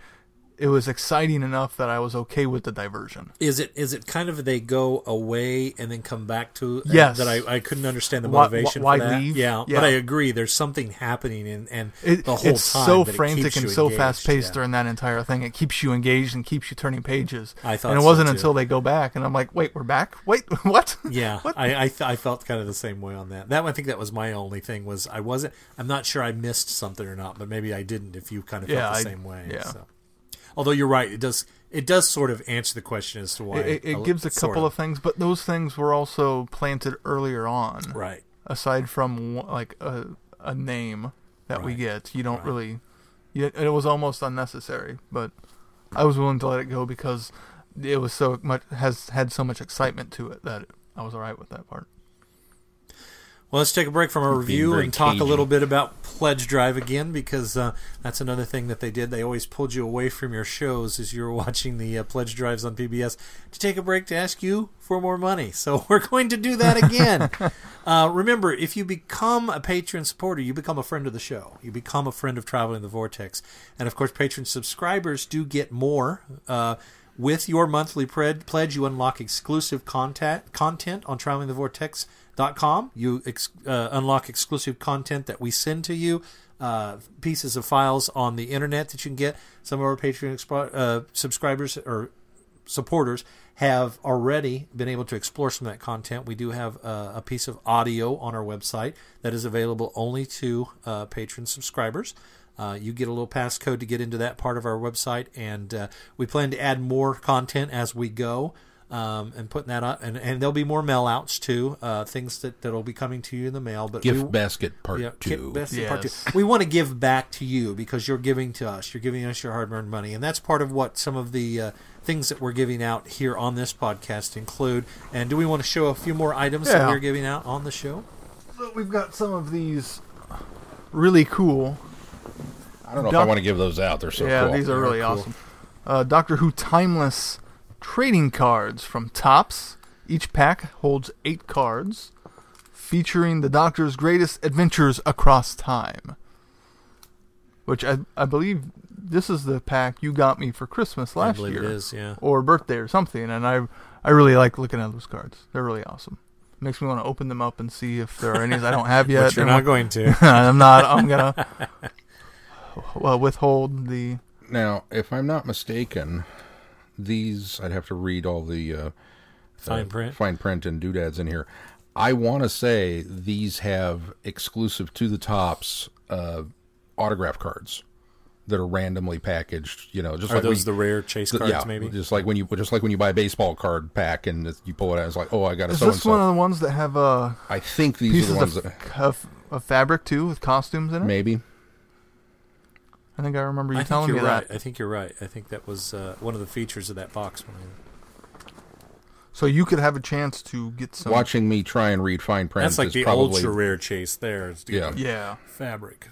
it was exciting enough that I was okay with the diversion. Is it is it kind of they go away and then come back to? Yes. That I, I couldn't understand the Why- motivation why for that. leave? Yeah, Yeah. but I agree. There's something happening and and It, the whole it's time. so frantic and so fast paced Yeah. during that entire thing. It keeps you engaged and keeps you turning pages. I thought and it wasn't until they go back, and I'm like, wait, we're back. Wait, what? Yeah, What? I I, th- I felt kind of the same way on that. That I think that was my only thing was I wasn't. I'm not sure I missed something or not, but maybe I didn't. If you kind of felt Yeah, the I- same way. yeah. So. Although you're right, it does it does sort of answer the question as to why It, it, it gives a couple of things, but those things were also planted earlier on. right. Aside from like a a name that we get, you don't Right. really. You, it was almost unnecessary, but I was willing to let it go because it was so much has had so much excitement to it that I was all right with that part. Well, let's take a break from our review and talk cagey. a little bit about Pledge Drive again because uh, that's another thing that they did. They always pulled you away from your shows as you were watching the uh, Pledge Drives on PBS to take a break to ask you for more money. So we're going to do that again. uh, remember, if you become a patron supporter, you become a friend of the show. You become a friend of Traveling the Vortex. And of course, patron subscribers do get more. Uh, with your monthly pred- pledge, you unlock exclusive content content on travelingthevortex.com. You ex- uh, unlock exclusive content that we send to you, uh, pieces of files on the internet that you can get. Some of our Patreon expo- uh, subscribers or supporters have already been able to explore some of that content. We do have uh, a piece of audio on our website that is available only to uh, patron subscribers. Uh, you get a little passcode to get into that part of our website, and uh, we plan to add more content as we go. Um, and putting that up, and, and there'll be more mail outs too, uh, things that that'll be coming to you in the mail. But Gift we, basket part yeah, two. Kit Best in part two. We want to give back to you because you're giving to us. You're giving us your hard-earned money, and that's part of what some of the uh, things that we're giving out here on this podcast include. And do we want to show a few more items that we're giving out on the show? So we've got some of these really cool. I don't know if I want to give those out. They're so yeah, cool. these are really cool. awesome. Uh, Doctor Who Timeless trading cards from Topps. Each pack holds eight cards, featuring the Doctor's greatest adventures across time. Which I, I believe this is the pack you got me for Christmas I last believe year, it is. Yeah. or birthday or something, and I I really like looking at those cards. They're really awesome. Makes me want to open them up and see if there are any I don't have yet. But you're and not going to. I'm not. I'm gonna well, withhold the. Now, if I'm not mistaken, these I'd have to read all the uh, Fine uh, print? fine print, and doodads in here. I want to say these have exclusive to the Topps uh, autograph cards that are randomly packaged. You know, just Are like those we, the rare chase the- cards? yeah, maybe. just like when you just like when you buy a baseball card pack and you pull it out, it's like, oh, I got a Is so and this one of the ones that have uh, I think these are the ones of, that of, of fabric too, with costumes in it? maybe. I think I remember you I think telling you're me right. that. I think you're right. I think that was uh, one of the features of that box. When I, So you could have a chance to get some. Watching me try and read fine print that's like is the probably ultra rare chase. There. It's Yeah. Yeah. Fabric.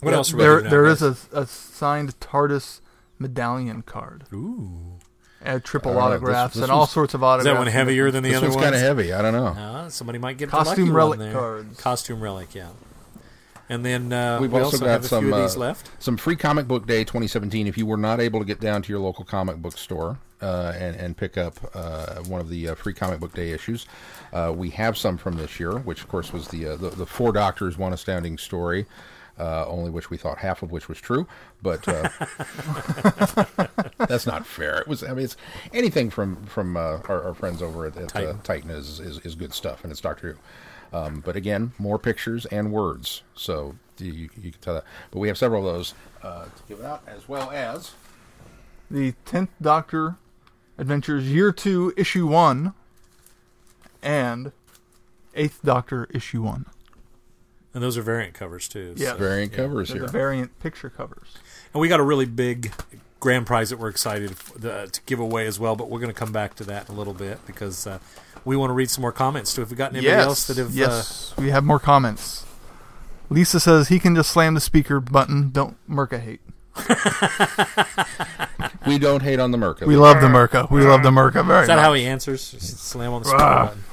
What Yeah, else? Are we There, giving out, there guys? is a, a signed TARDIS medallion card, Ooh. uh, triple I this- autographs, this and all sorts of Is autographs. that one heavier than the this other one's ones? kind of heavy. I don't know. Uh, somebody might get Costume the lucky relic one there. cards. Costume relic, yeah. And then uh, We've we also also, got some, uh, left. Some free comic book day 2017. If you were not able to get down to your local comic book store uh, and, and pick up uh, one of the uh, free comic book day issues, uh, we have some from this year, which of course was the uh, the, the Four Doctors One Astounding Story. Uh, only which we thought half of which was true, but uh, that's not fair. It was. I mean, it's anything from from uh, our, our friends over at, at Titan, uh, Titan is, is is good stuff, and it's Doctor Who. Um, but again, more pictures and words, so you, you can tell that. But we have several of those uh, to give out, as well as the Tenth Doctor Adventures Year Two, Issue One, and Eighth Doctor Issue One. And those are variant covers too. Yeah. so- variant covers They're here. the variant picture covers. And we got a really big grand prize that we're excited to give away as well, but we're going to come back to that in a little bit because uh, we want to read some more comments too. Have we got anybody yes, else that have? Uh, yes, we have more comments. Lisa says he can just slam the speaker button. Don't Merca hate. we don't hate on the Merca. We love the Merca. We love the Merca very is that much. how he answers? Just slam on the speaker Ah. button.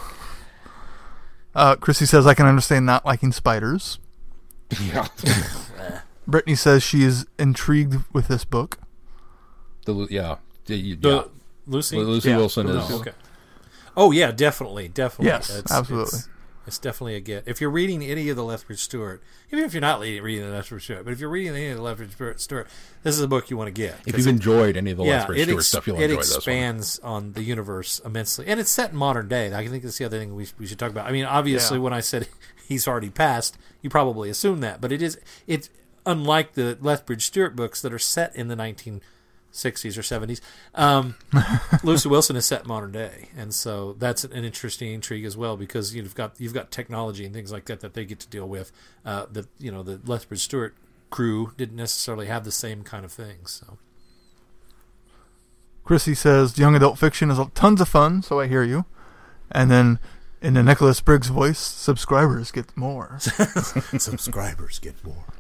Uh, Chrissy says I can understand not liking spiders. yeah. Brittany says she is intrigued with this book. The, yeah, the, you- The- yeah. Lucy. Lucy Yeah. Wilson is. Okay. Oh yeah, definitely, definitely. Yes, absolutely. It's, it's definitely a get. If you're reading any of the Lethbridge Stewart, even if you're not reading, reading the Lethbridge Stewart, but if you're reading any of the Lethbridge Stewart- Stewart, this is a book you want to get. If you've it- enjoyed any of the yeah, Lethbridge it, Stewart ex- stuff, you'll it enjoy this one. expands on the universe immensely, and it's set in modern day. I think that's the other thing we, we should talk about. I mean, obviously, Yeah. when I said he's already passed, you probably assume that, but it is it's unlike the Lethbridge Stewart books that are set in the 1960s or 70s. Um, Lucy Wilson is set modern day, and so that's an interesting intrigue as well because you've got you've got technology and things like that that they get to deal with. Uh, that you know the Lethbridge Stewart crew didn't necessarily have the same kind of things. So. Chrissy says young adult fiction is tons of fun, so I hear you. And then in the Nicholas Briggs voice, subscribers get more. subscribers get more.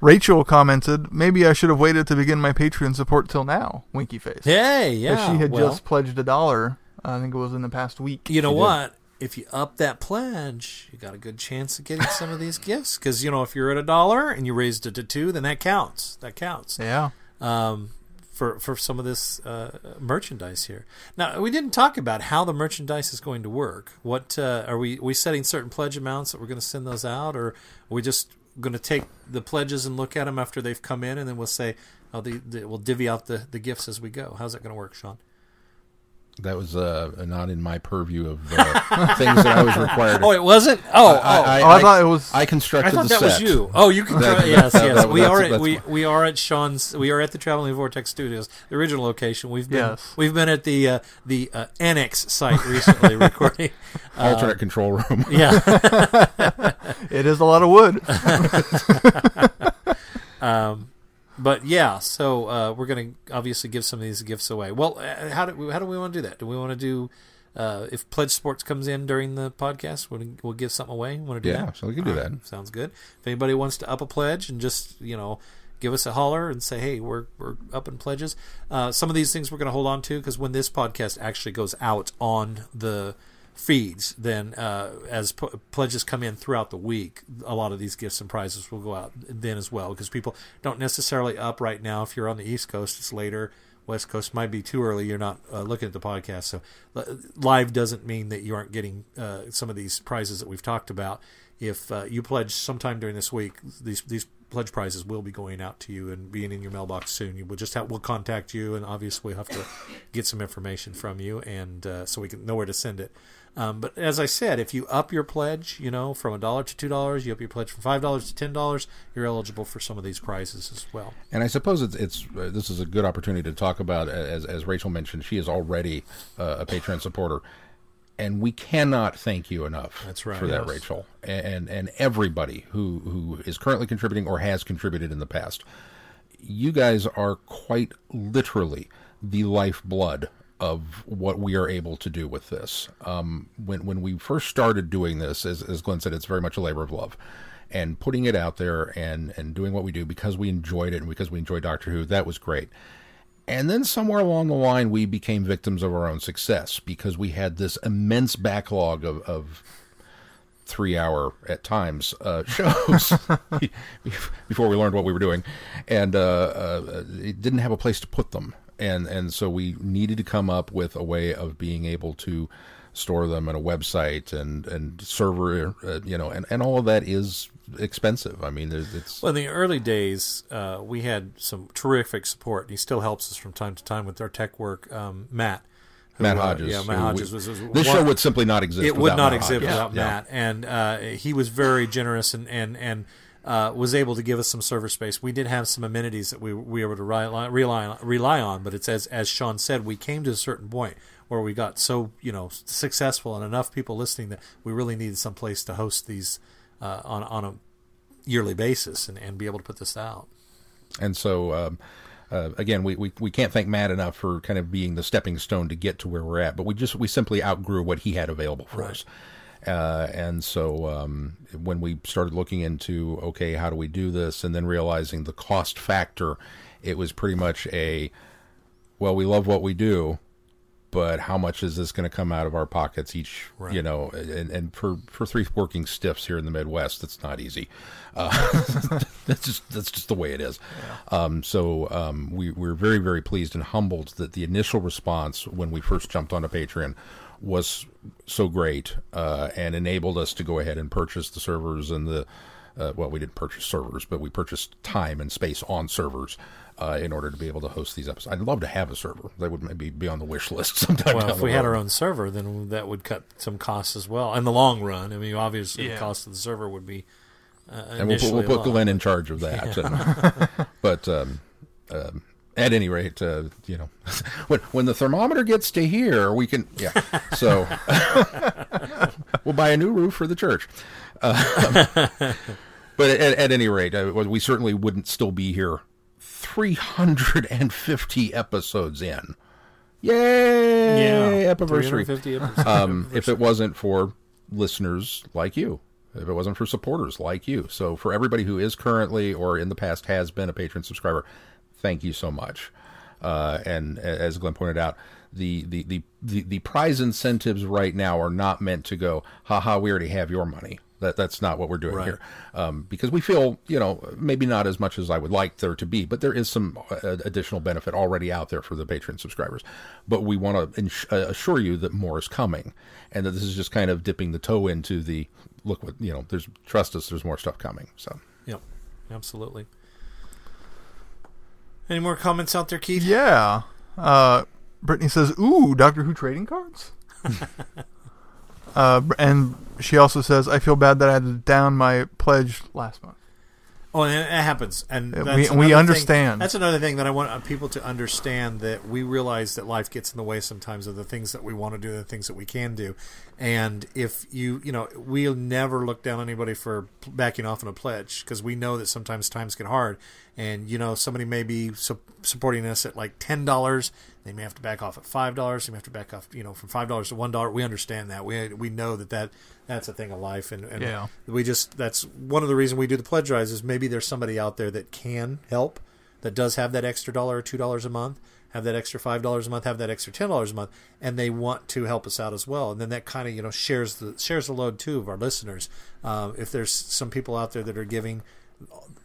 Rachel commented, "Maybe I should have waited to begin my Patreon support till now." Winky face. Hey, yeah. she had well, just pledged a dollar. I think it was in the past week. You know She did. what? If you up that pledge, you got a good chance of getting some of these gifts. Because you know, if you're at a dollar and you raised it to two, then that counts. That counts. Yeah. Um, for for some of this uh, merchandise here. Now we didn't talk about how the merchandise is going to work. What uh, are we we setting certain pledge amounts that we're going to send those out, or are we just going to take the pledges and look at them after they've come in, and then we'll say, oh, the, the, we'll divvy out the, the gifts as we go. How's that going to work, Sean? That was uh, not in my purview of uh, things that I was required. To, oh, it wasn't. Oh, oh. I, Oh, I thought it was- I constructed I thought the that was you. Oh, you can. That- yes, that- yes. that- we are at we, we are at Sean's. We are at the Traveling Vortex Studios, the original location. We've been Yes. we've been at the uh, the uh, annex site recently recording. alternate control room. Yeah. It is a lot of wood. Um, but yeah, so uh, we're going to obviously give some of these gifts away. Well, uh, how do we, how do we want to do that? Do we want to do uh, if Pledge Sports comes in during the podcast, we'll, we'll give something away. Want to do Yeah, that? so we can do All that. Sounds good. If anybody wants to up a pledge and just you know give us a holler and say, hey, we're we're up in pledges. Uh, some of these things we're going to hold on to because when this podcast actually goes out on the feeds, then uh, as p- pledges come in throughout the week, a lot of these gifts and prizes will go out then as well because people don't necessarily up right now. If you're on the East Coast, it's later. West Coast might be too early. You're not uh, looking at the podcast, so li- live doesn't mean that you aren't getting uh, some of these prizes that we've talked about. If uh, you pledge sometime during this week, these these pledge prizes will be going out to you and being in your mailbox soon. You will just have we'll contact you, and obviously we'll have to get some information from you, and uh, so we can know where to send it. Um, but as I said, if you up your pledge, you know, from a dollar to two dollars, you up your pledge from five dollars to ten dollars, you're eligible for some of these prizes as well. And I suppose it's, it's uh, this is a good opportunity to talk about as as Rachel mentioned. She is already uh, a Patreon supporter, and we cannot thank you enough. That's right, for that, yes. Rachel, and and everybody who who is currently contributing or has contributed in the past. You guys are quite literally the lifeblood of what we are able to do with this. Um, when when we first started doing this, as, as Glenn said, it's very much a labor of love, and putting it out there and and doing what we do because we enjoyed it and because we enjoyed Doctor Who. That was great. And then somewhere along the line, we became victims of our own success because we had this immense backlog of, of three hour at times uh, shows before we learned what we were doing, and uh, uh, it didn't have a place to put them, and and so we needed to come up with a way of being able to store them in a website and and server, uh, you know, and and all of that is expensive. I mean, it's Well, in the early days, uh, we had some terrific support. He still helps us from time to time with our tech work. Um, Matt, who, Matt uh, Hodges. yeah, who Matt we- Hodges was, was this one- show would simply not exist. it would not Matt exist Hodges. without Yeah. Matt, and uh, he was very generous and and and uh, was able to give us some server space. We did have some amenities that we we were able to rely, rely on, rely on, but it's as as Sean said, we came to a certain point where we got so you know successful and enough people listening that we really needed some place to host these uh, on on a yearly basis and, and be able to put this out. And so, um, uh, again, we, we, we can't thank Matt enough for kind of being the stepping stone to get to where we're at. But we just we simply outgrew what he had available for Right. us. Uh, and so um, when we started looking into okay, how do we do this, and then realizing the cost factor, it was pretty much a well, we love what we do, but how much is this going to come out of our pockets each? Right. You know, and, and for for three working stiffs here in the Midwest, that's not easy. Uh, that's just that's just the way it is. Um, so um, we we're very very pleased and humbled that the initial response when we first jumped onto Patreon was so great uh, and enabled us to go ahead and purchase the servers and the uh, well, we didn't purchase servers, but we purchased time and space on servers uh, in order to be able to host these episodes. I'd love to have a server. That would maybe be on the wish list sometime. Well, down if the we had our own server, then that would cut some costs as well. In the long run, I mean, obviously Yeah. the cost of the server would be uh, and we'll put, initially we'll put. Glenn in charge of that. And- but um, um, at any rate, uh, you know, when when the thermometer gets to here, we can yeah. So we'll buy a new roof for the church. Uh, but at, at any rate, uh, we certainly wouldn't still be here 350 episodes in. Yay! yeah, Epiversary 350 episodes. um, if it wasn't for listeners like you, if it wasn't for supporters like you. So, for everybody who is currently or in the past has been a patron subscriber, thank you so much. Uh, and as Glenn pointed out, the, the, the, the, the prize incentives right now are not meant to go, haha, we already have your money. That that's not what we're doing Right. here, um, because we feel you know maybe not as much as I would like there to be, but there is some uh, additional benefit already out there for the Patreon subscribers. But we want to ins- uh, assure you that more is coming, and that this is just kind of dipping the toe into the look. What you know, there's trust us. There's more stuff coming. So Yep, absolutely. Any more comments out there, Keith? Yeah. Uh, Brittany says, "Ooh, Doctor Who trading cards." uh, and she also says, "I feel bad that I had to down my pledge last month." Oh, and it happens, and that's we- we thing- understand. that's another thing that I want uh, people to understand that we realize that life gets in the way sometimes of the things that we want to do, and the things that we can do, and if you, you know, we'll never look down on anybody for backing off on a pledge because we know that sometimes times get hard, and you know somebody may be su- supporting us at like ten dollars, they may have to back off at five dollars, they may have to back off, you know, from five dollars to one dollar. We understand that. We we know that that that's a thing of life, and, and Yeah. we just that's one of the reasons we do the pledge rise is maybe there's somebody out there that can help that does have that extra dollar or two dollars a month have that extra five dollars a month have that extra ten dollars a month and they want to help us out as well. And then that kind of you know shares the shares the load too of our listeners. Um, if there's some people out there that are giving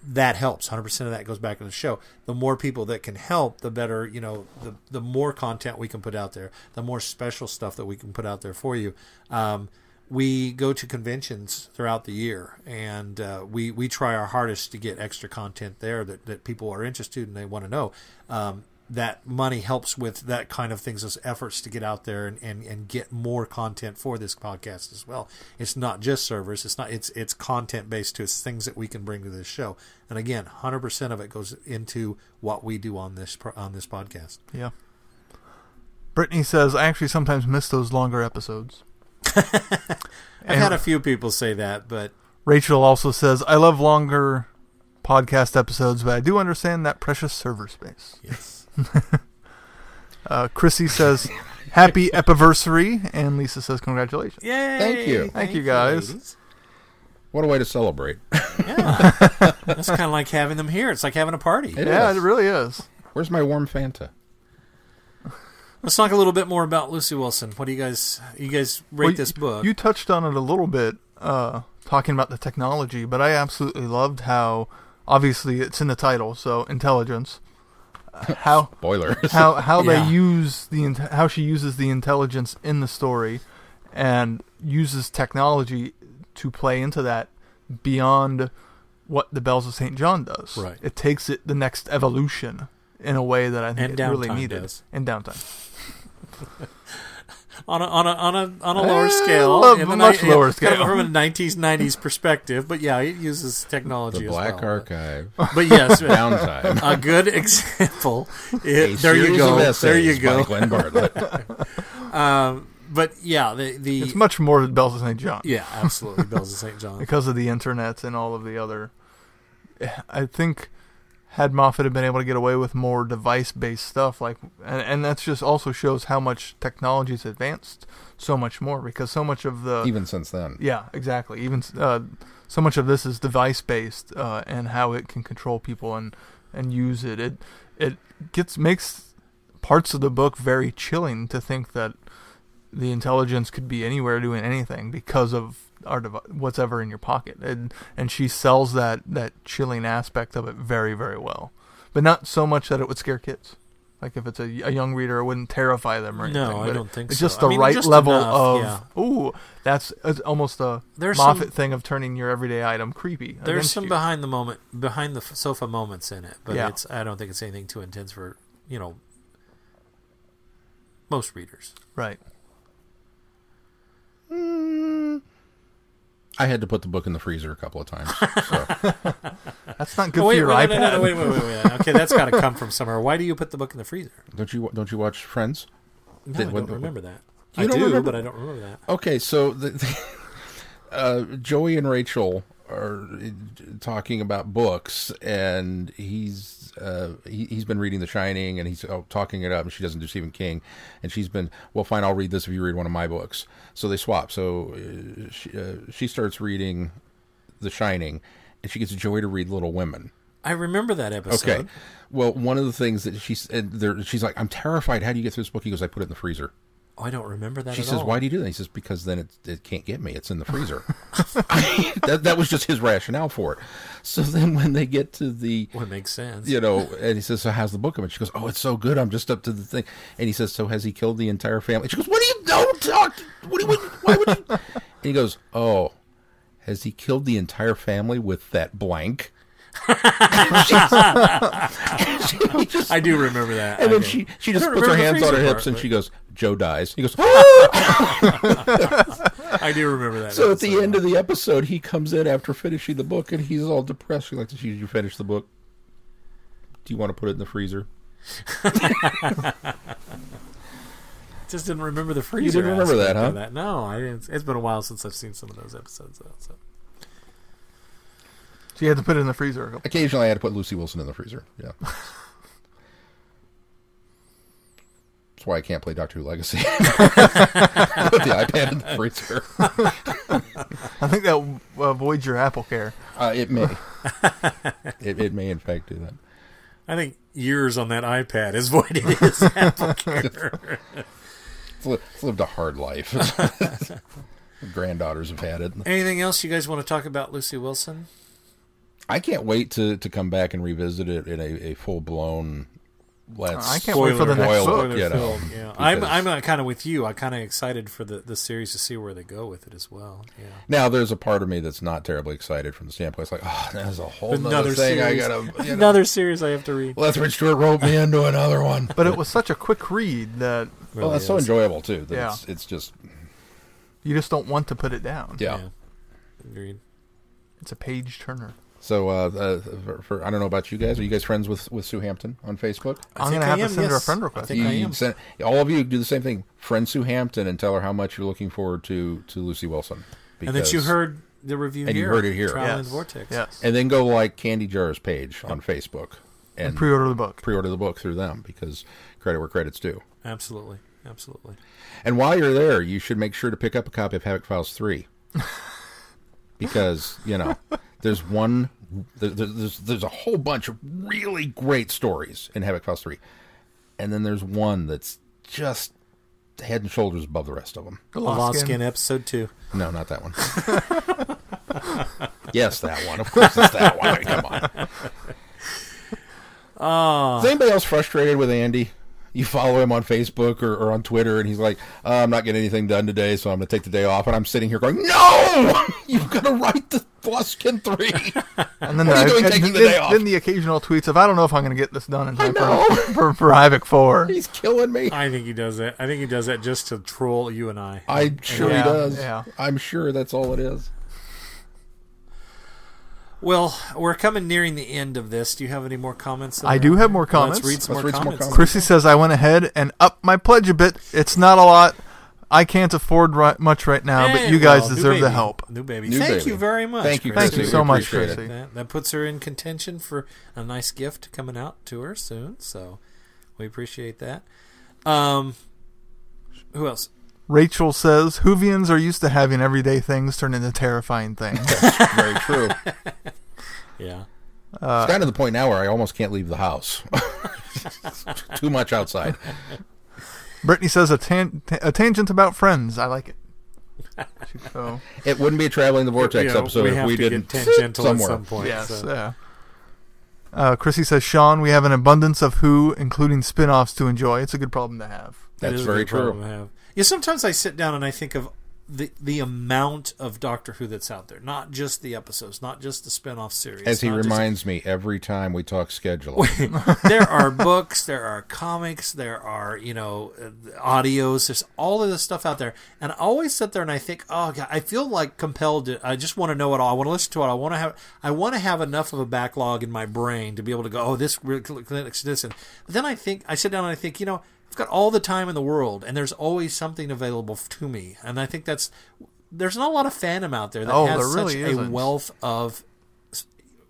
that helps. 100% of that goes back in the show. The more people that can help the better you know the the more content we can put out there the more special stuff that we can put out there for you. Um, we go to conventions throughout the year and uh, we we try our hardest to get extra content there that, that people are interested and they want to know. Um, that money helps with that kind of things those efforts to get out there and, and, and get more content for this podcast as well it's not just servers it's not it's it's content based too it's things that we can bring to this show and again 100% of it goes into what we do on this on this podcast Yeah. Brittany says, "I actually sometimes miss those longer episodes." i've And- had a few people say that but Rachel also says, "I love longer podcast episodes, but I do understand that precious server space." yes Uh, Chrissy says, "Happy epiversary," and Lisa says, "Congratulations." Yay! Thank you. Thank you, guys. ladies. what a way to celebrate! Yeah. That's kind of like having them here. It's like having a party. It yeah, is. it really is. Where's my warm Fanta? Let's talk a little bit more about Lucy Wilson. What do you guys you guys rate Well, this book? You touched on it a little bit, uh, talking about the technology, but I absolutely loved how, obviously, it's in the title, so intelligence. How Boilers. how how Yeah. they use the how she uses the intelligence in the story, and uses technology to play into that beyond what the Bells of Saint John does. Right. It takes it the next evolution in a way that I think And it really downtime needed. does. And downtime. on a on a on a on a lower scale, lo- in the much ni- lower kind of scale. from a nineties nineties perspective. But yeah, it uses technology the as Black well. Archive. But yes, Downtime. a good example. A It, there you series go. of There you go. Glenn Bartlett. Um, but yeah, the the It's much more than Bells of Saint John. yeah, absolutely. Bells of St. John. because of the internet and all of the other. I think had Moffat have been able to get away with more device-based stuff, like, and, and that's just also shows how much technology technology's advanced so much more because so much of the Even since then. yeah exactly even uh, so much of this is device-based uh, and how it can control people and and use it. It it gets makes parts of the book very chilling to think that the intelligence could be anywhere doing anything because of our devi- what's ever in your pocket, and and she sells that that chilling aspect of it very very well, but not so much that it would scare kids. Like if it's a, a young reader, it wouldn't terrify them or anything. No. I don't think it's so. just I the mean, right just level enough, of yeah. ooh, that's it's almost a There's Moffat some- thing of turning your everyday item creepy. There's some you. behind the moment, behind the sofa moments in it, but Yeah. it's. I don't think it's anything too intense for you know most readers. right. Mm. I had to put the book in the freezer a couple of times. So That's not good Oh, for wait, your wait, iPad. no, no, no, wait, wait, wait, wait. Okay, that's got to come from somewhere. Why do you put the book in the freezer? don't you don't you watch Friends? No, Did- I don't remember that. You I don't do, remember- but I don't remember that. Okay, so the, the, uh, Joey and Rachel are uh, talking about books, and he's uh, he, he's been reading The Shining, and he's oh, talking it up, and she doesn't do Stephen King, and she's been well, fine, I'll read this if you read one of my books. So they swap. So uh, she, uh, she starts reading The Shining, and she gets Joey to read Little Women. I remember that episode. Okay. Well, one of the things that she's she's like, I'm terrified. How do you get through this book? He goes, I put it in the freezer. Oh, I don't remember that. She says, all. "Why do you do that?" He says, "Because then it, it can't get me. It's in the freezer." that that was just his rationale for it. So then when they get to the, Well, makes sense. you know, and he says, "So how's the book?" of it?" she goes, "Oh, it's so good. I'm just up to the thing." And he says, "So has he killed the entire family?" She goes, "What do you don't talk? What do you? Why would you?" And he goes, "Oh, has he killed the entire family with that blank?" Just- I do remember that. and I then do. she she just puts her hands on her hips part, and but- she goes, "Joe dies." He goes, I do remember that. So at the end of the episode, he comes in after finishing the book, and he's all depressed. She's like, "Did you finish the book? Do you want to put it in the freezer?" just didn't remember the freezer. You didn't remember that, huh? That. No, I didn't. It's been a while since I've seen some of those episodes. Though, so. So you had to put it in the freezer. Occasionally, I had to put Lucy Wilson in the freezer. Yeah, that's why I can't play Doctor Who Legacy. put the iPad in the freezer. I think that avoids your Apple Care. Uh, it may. It, it may, in fact, do that. I think years on that iPad is voided his Apple Care. It's, li- it's lived a hard life. Granddaughters have had it. Anything else you guys want to talk about, Lucy Wilson? I can't wait to, to come back and revisit it in a, a full blown. Let's I can't wait for the spoiler next book, book. you know, yeah. I'm because- I'm uh, kind of with you. I'm kind of excited for the, the series to see where they go with it as well. Yeah. Now, there's a part of me that's not terribly excited from the standpoint. It's like, oh, there's a whole Another other thing I gotta. You know, Another series I have to read. Lethbridge Stewart wrote me into another one. But it was such a quick read that well, Really that's so enjoyable too. That Yeah. it's, it's just you just don't want to put it down. yeah. Agreed. It's a page turner. So, uh, uh, for, for I don't know about you guys. Are you guys friends with with Sue Hampton on Facebook? I I'm gonna I have am, to send her a yes. friend I request. think I am. send- all of you do the same thing. Friend Sue Hampton and tell her how much you're looking forward to to Lucy Wilson. And that you heard the review And you heard it here. Traveling Yes. Vortex. Yes. and then go like Candy Jar's page on Facebook and, And pre-order the book. pre-order the book through them because credit where credit's due. Absolutely. Absolutely. And while you're there, you should make sure to pick up a copy of Havoc Files 3. because, you know, there's one, there, there's, there's a whole bunch of really great stories in Havoc Files 3. And then there's one that's just head and shoulders above the rest of them. The Lost, Skin. episode two. No, not that one. yes, that one. Of course it's that one. I mean, come on. Oh, Is anybody else frustrated with Andy? You follow him on Facebook or, or on Twitter, and he's like, uh, "I'm not getting anything done today, so I'm going to take the day off." And I'm sitting here going, "No, you've got to write the Lost Skin three. And then What are you the, doing taking the then, day off? then the occasional tweets of I don't know if I'm going to get this done in time know. for, for for Havoc Four. He's killing me." I think he does that. I think he does that just to troll you and I. I'm sure Yeah, he does. yeah. I'm sure that's all it is. Well, we're coming nearing the end of this. Do you have any more comments? I do have more Let's comments. read some, Let's more, read some more comments. comments. Chrissy says I went ahead and upped my pledge a bit. It's not a lot. I can't afford ri- much right now, but you guys well, new deserve the help. New baby. New Thank baby. you very much. Thank you, Chrissy. Thank you so much, appreciate. Chrissy. That, that puts her in contention for a nice gift coming out to her soon. So we appreciate that. Um, who else? Rachel says Whovians are used to having everyday things turn into terrifying things. That's Very true. Yeah. it's kind of the point now where I almost can't leave the house. Too much outside. Brittany says a, tan- a tangent about friends. I like it. So It wouldn't be a traveling the vortex You know, episode we if we didn't get tangential somewhere. at some point. yes, so. yeah. Uh, Chrissy says, Sean, we have an abundance of Who, including spin-offs to enjoy. It's a good problem to have. That's very good problem true. Yeah, sometimes I sit down and I think of the the amount of Doctor Who that's out there, not just the episodes, not just the spin-off series. As he not just- reminds me every time we talk scheduling. there are books, there are comics, there are you know uh, audios. There's all of this stuff out there, and I always sit there and I think, oh god, I feel like compelled to. I just want to know it all. I want to listen to it. I want to have. I want to have enough of a backlog in my brain to be able to go, oh, this really connects to this. And but then I think I sit down and I think, you know, I've got all the time in the world, and there's always something available to me, and I think that's. There's not a lot of fandom out there that Oh, has there really such a isn't. wealth of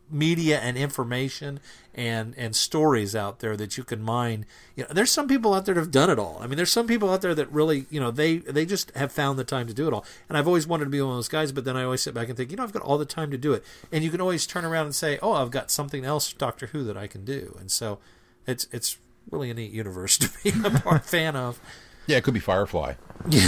media and information and and stories out there that you can mine. You know, there's some people out there that have done it all. I mean, there's some people out there that really, you know, they they just have found the time to do it all. And I've always wanted to be one of those guys, but then I always sit back and think, you know, I've got all the time to do it. And you can always turn around and say, oh, I've got something else, Doctor Who, that I can do. And so, it's it's really a neat universe to be a part fan of. yeah, it could be Firefly. you,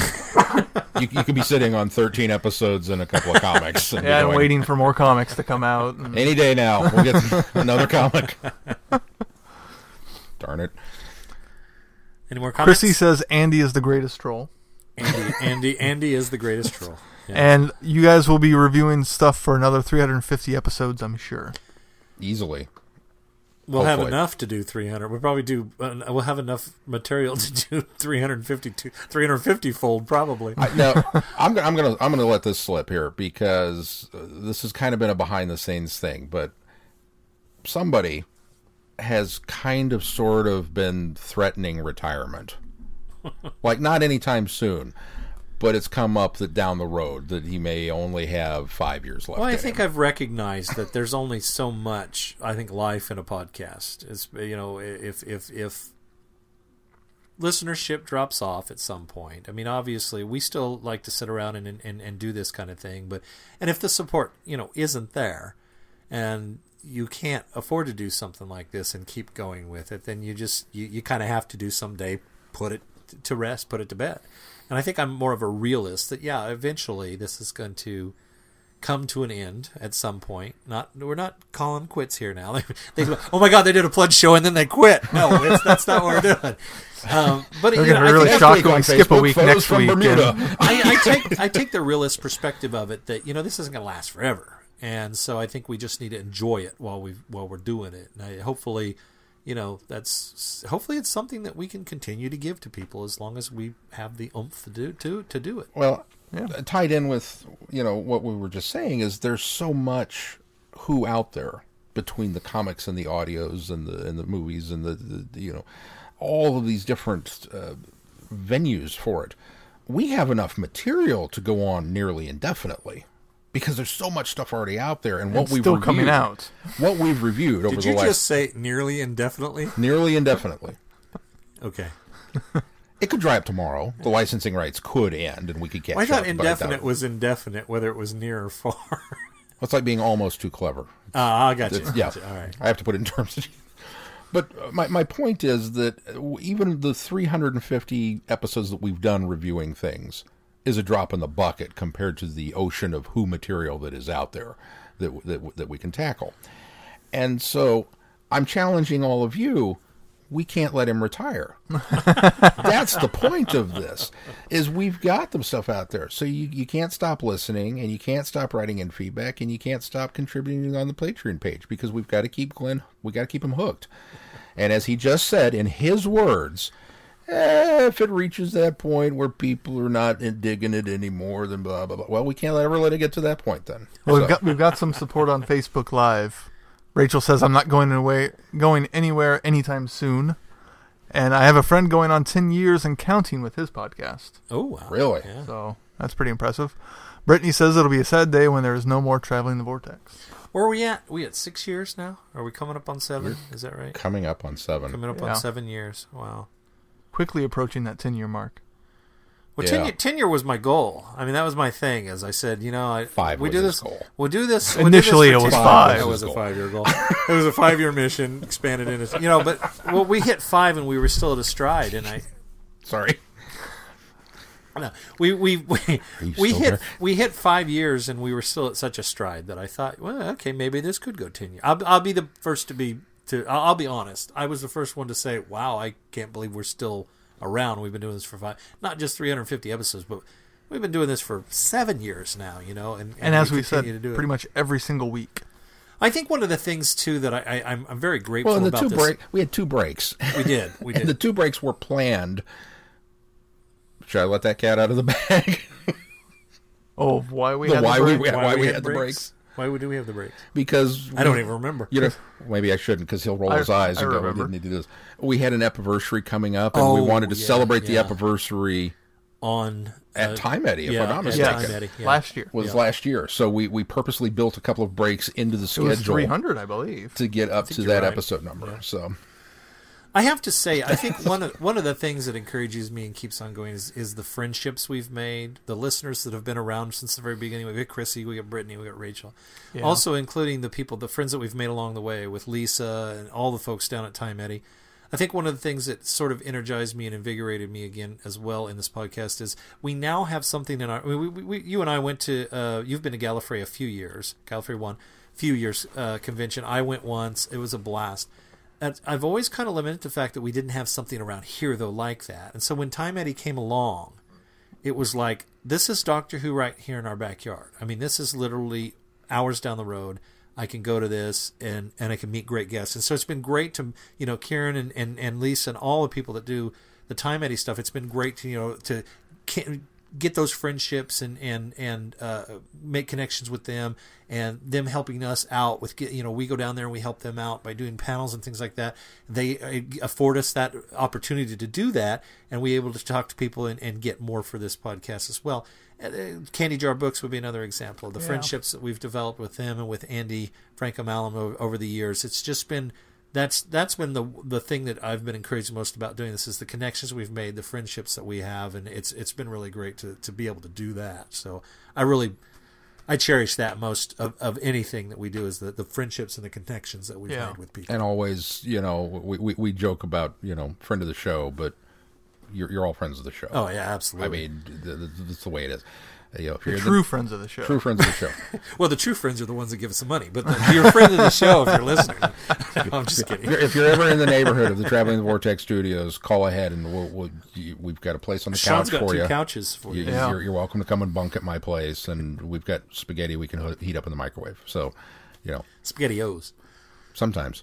you could be sitting on 13 episodes and a couple of comics. And be Yeah, and going, waiting for more comics to come out. and- Any day now, we'll get another comic. Darn it. Any more comments? Chrissy says Andy is the greatest troll. Andy, Andy, Andy is the greatest troll. Yeah. And you guys will be reviewing stuff for another 350 episodes, I'm sure. Easily. We'll have enough to do 300. We'll probably do. Uh, we'll have enough material to do 352, 350 fold probably. I, now, I'm, gonna- I'm gonna I'm gonna let this slip here because this has kind of been a behind the scenes thing, but somebody has kind of sort of been threatening retirement, like not anytime soon, but it's come up that down the road that he may only have five years left. Well, I think him. I've recognized that there's only so much. I think life in a podcast is. You know, if if if listenership drops off at some point. I mean, obviously, we still like to sit around and and, and do this kind of thing, but and if the support you know isn't there, and you can't afford to do something like this and keep going with it, then you just you, you kind of have to do someday put it to rest, put it to bed. And I think I'm more of a realist that yeah, eventually this is going to come to an end at some point. Not we're not calling quits here now. They, they oh my god, they did a pledge show and then they quit. No, it's, that's not what we're doing. Um, but They're you know, gonna I really think shocked week when skip a week next from week. I, I take I take the realist perspective of it that you know this isn't going to last forever, and so I think we just need to enjoy it while we while we're doing it. And I, hopefully, you know, that's hopefully it's something that we can continue to give to people as long as we have the oomph to do to to do it. Well, Yeah. uh, tied in with you know what we were just saying is there's so much who out there between the comics and the audios and the and the movies and the, the you know all of these different uh, venues for it. We have enough material to go on nearly indefinitely because there's so much stuff already out there and what It's we've still reviewed, coming out. What we've reviewed over Did the you last just say nearly indefinitely? nearly indefinitely. Okay. It could dry up tomorrow. The licensing rights could end, and we could catch I thought up. but I indefinite it. was indefinite, whether it was near or far. It's like being almost too clever. Ah, I got you. It's- yeah, Got you. All right. I have to put it in terms. Of, but uh, my my point is that uh, even the 350 episodes that we've done reviewing things is a drop in the bucket compared to the ocean of who material that is out there that that that we can tackle. And so I'm challenging all of you. We can't let him retire. That's the point of this. Is we've got the stuff out there, so you you can't stop listening, and you can't stop writing in feedback, and you can't stop contributing on the Patreon page because we've got to keep Glenn. We got to keep him hooked. And as he just said in his words, eh, if it reaches that point where people are not digging it anymore, then blah blah blah. Well, we can't ever let it get to that point. Then Well, we've got we've got some support on Facebook Live. Rachel says I'm not going away, going anywhere anytime soon, and I have a friend going on ten years and counting with his podcast. Oh, wow. Really? Yeah. So that's pretty impressive. Brittany says it'll be a sad day when there is no more traveling the vortex. Where are we at? we at six years now? Are we coming up on seven? Is that right? coming up on seven. Coming up Yeah. on seven years. Wow. Quickly approaching that ten year mark. Well, Yeah. tenure, tenure was my goal. I mean, that was my thing. As I said, you know, I, Five we was do this. goal. We'll do this. we'll do this Initially, it was five. That Was was a five-year goal. it was a five-year mission, expanded into you know. But well, we hit five, and we were still at a stride, and I. Sorry. No, we we we, we hit there? we hit five years, and we were still at such a stride that I thought, well, okay, maybe this could go ten years. I'll, I'll be the first to be to. I'll, I'll be honest. I was the first one to say, wow, I can't believe we're still around. We've been doing this for five, not just 350 episodes, but we've been doing this for seven years now. You know, and And as we said, continue to do it. pretty much every single week. I think one of the things too that I, I I'm, I'm very grateful Well, in the about two this. break, we had two breaks. We did, we and did. the two breaks were planned. Should I let that cat out of the bag? Oh, why we The had why the we- break? why we had the breaks? Why would do we have the breaks? because I don't even remember. You know, maybe I shouldn't because he'll roll I- his eyes I and go, "We didn't need to do this." We had an anniversary coming up, and we Oh, wanted to yeah, celebrate yeah. the anniversary on at uh, Time Eddy, if yeah, I'm not at mistaken. Time Eddy, yeah. Last year. Was Yeah. last year, so we we purposely built a couple of breaks into the It schedule 300, I believe. to get up to that right. episode number. So I have to say, I think one of one of the things that encourages me and keeps on going is, is the friendships we've made, the listeners that have been around since the very beginning. We got Chrissy, we got Brittany, we got Rachel, Yeah. also including the people, the friends that we've made along the way with Lisa and all the folks down at Time Eddy. I think one of the things that sort of energized me and invigorated me again as well in this podcast is we now have something in our. We, we, we, you and I went to. Uh, you've been to Gallifrey a few years. Gallifrey one, few years uh, convention. I went once. It was a blast. I've always kind of lamented the fact that we didn't have something around here though like that. And so when Time Eddy came along, it was like this is Doctor Who right here in our backyard. I mean, this is literally hours down the road. I can go to this and and I can meet great guests. And so it's been great to you know Kieran and and, and Lisa and all the people that do the Time Eddy stuff. It's been great to you know to get those friendships and and and uh, make connections with them and them helping us out with get, you know we go down there and we help them out by doing panels and things like that. They uh, afford us that opportunity to do that and we able to talk to people and, and get more for this podcast as well. Uh, candy jar books would be another example of the Yeah. friendships that we've developed with them and with andy Frankham-Allen over the years. It's just been that's that's been the the thing that I've been encouraged most about doing this is the connections we've made, the friendships that we have, and it's it's been really great to, to be able to do that. So I really I cherish that most of, of anything that we do is the, the friendships and the connections that we've Yeah. made with people. and always, you know, we, we we joke about you know friend of the show, but you're you're all friends of the show. Oh yeah, absolutely. I mean, th- th- that's the way it is. You know, if The you're true friends of the show. true friends of the show. well, the true friends are the ones that give us the money, but the, you're a friend of the show if you're listening. I'm just kidding. if you're ever in the neighborhood of the Traveling Vortex Studios, call ahead and we'll, we'll you, we've got a place on the Sean's couch got for two you. couches for you. You- Yeah. You're, you're welcome to come and bunk at my place, and we've got spaghetti we can heat up in the microwave. So, you know, Spaghettios. sometimes.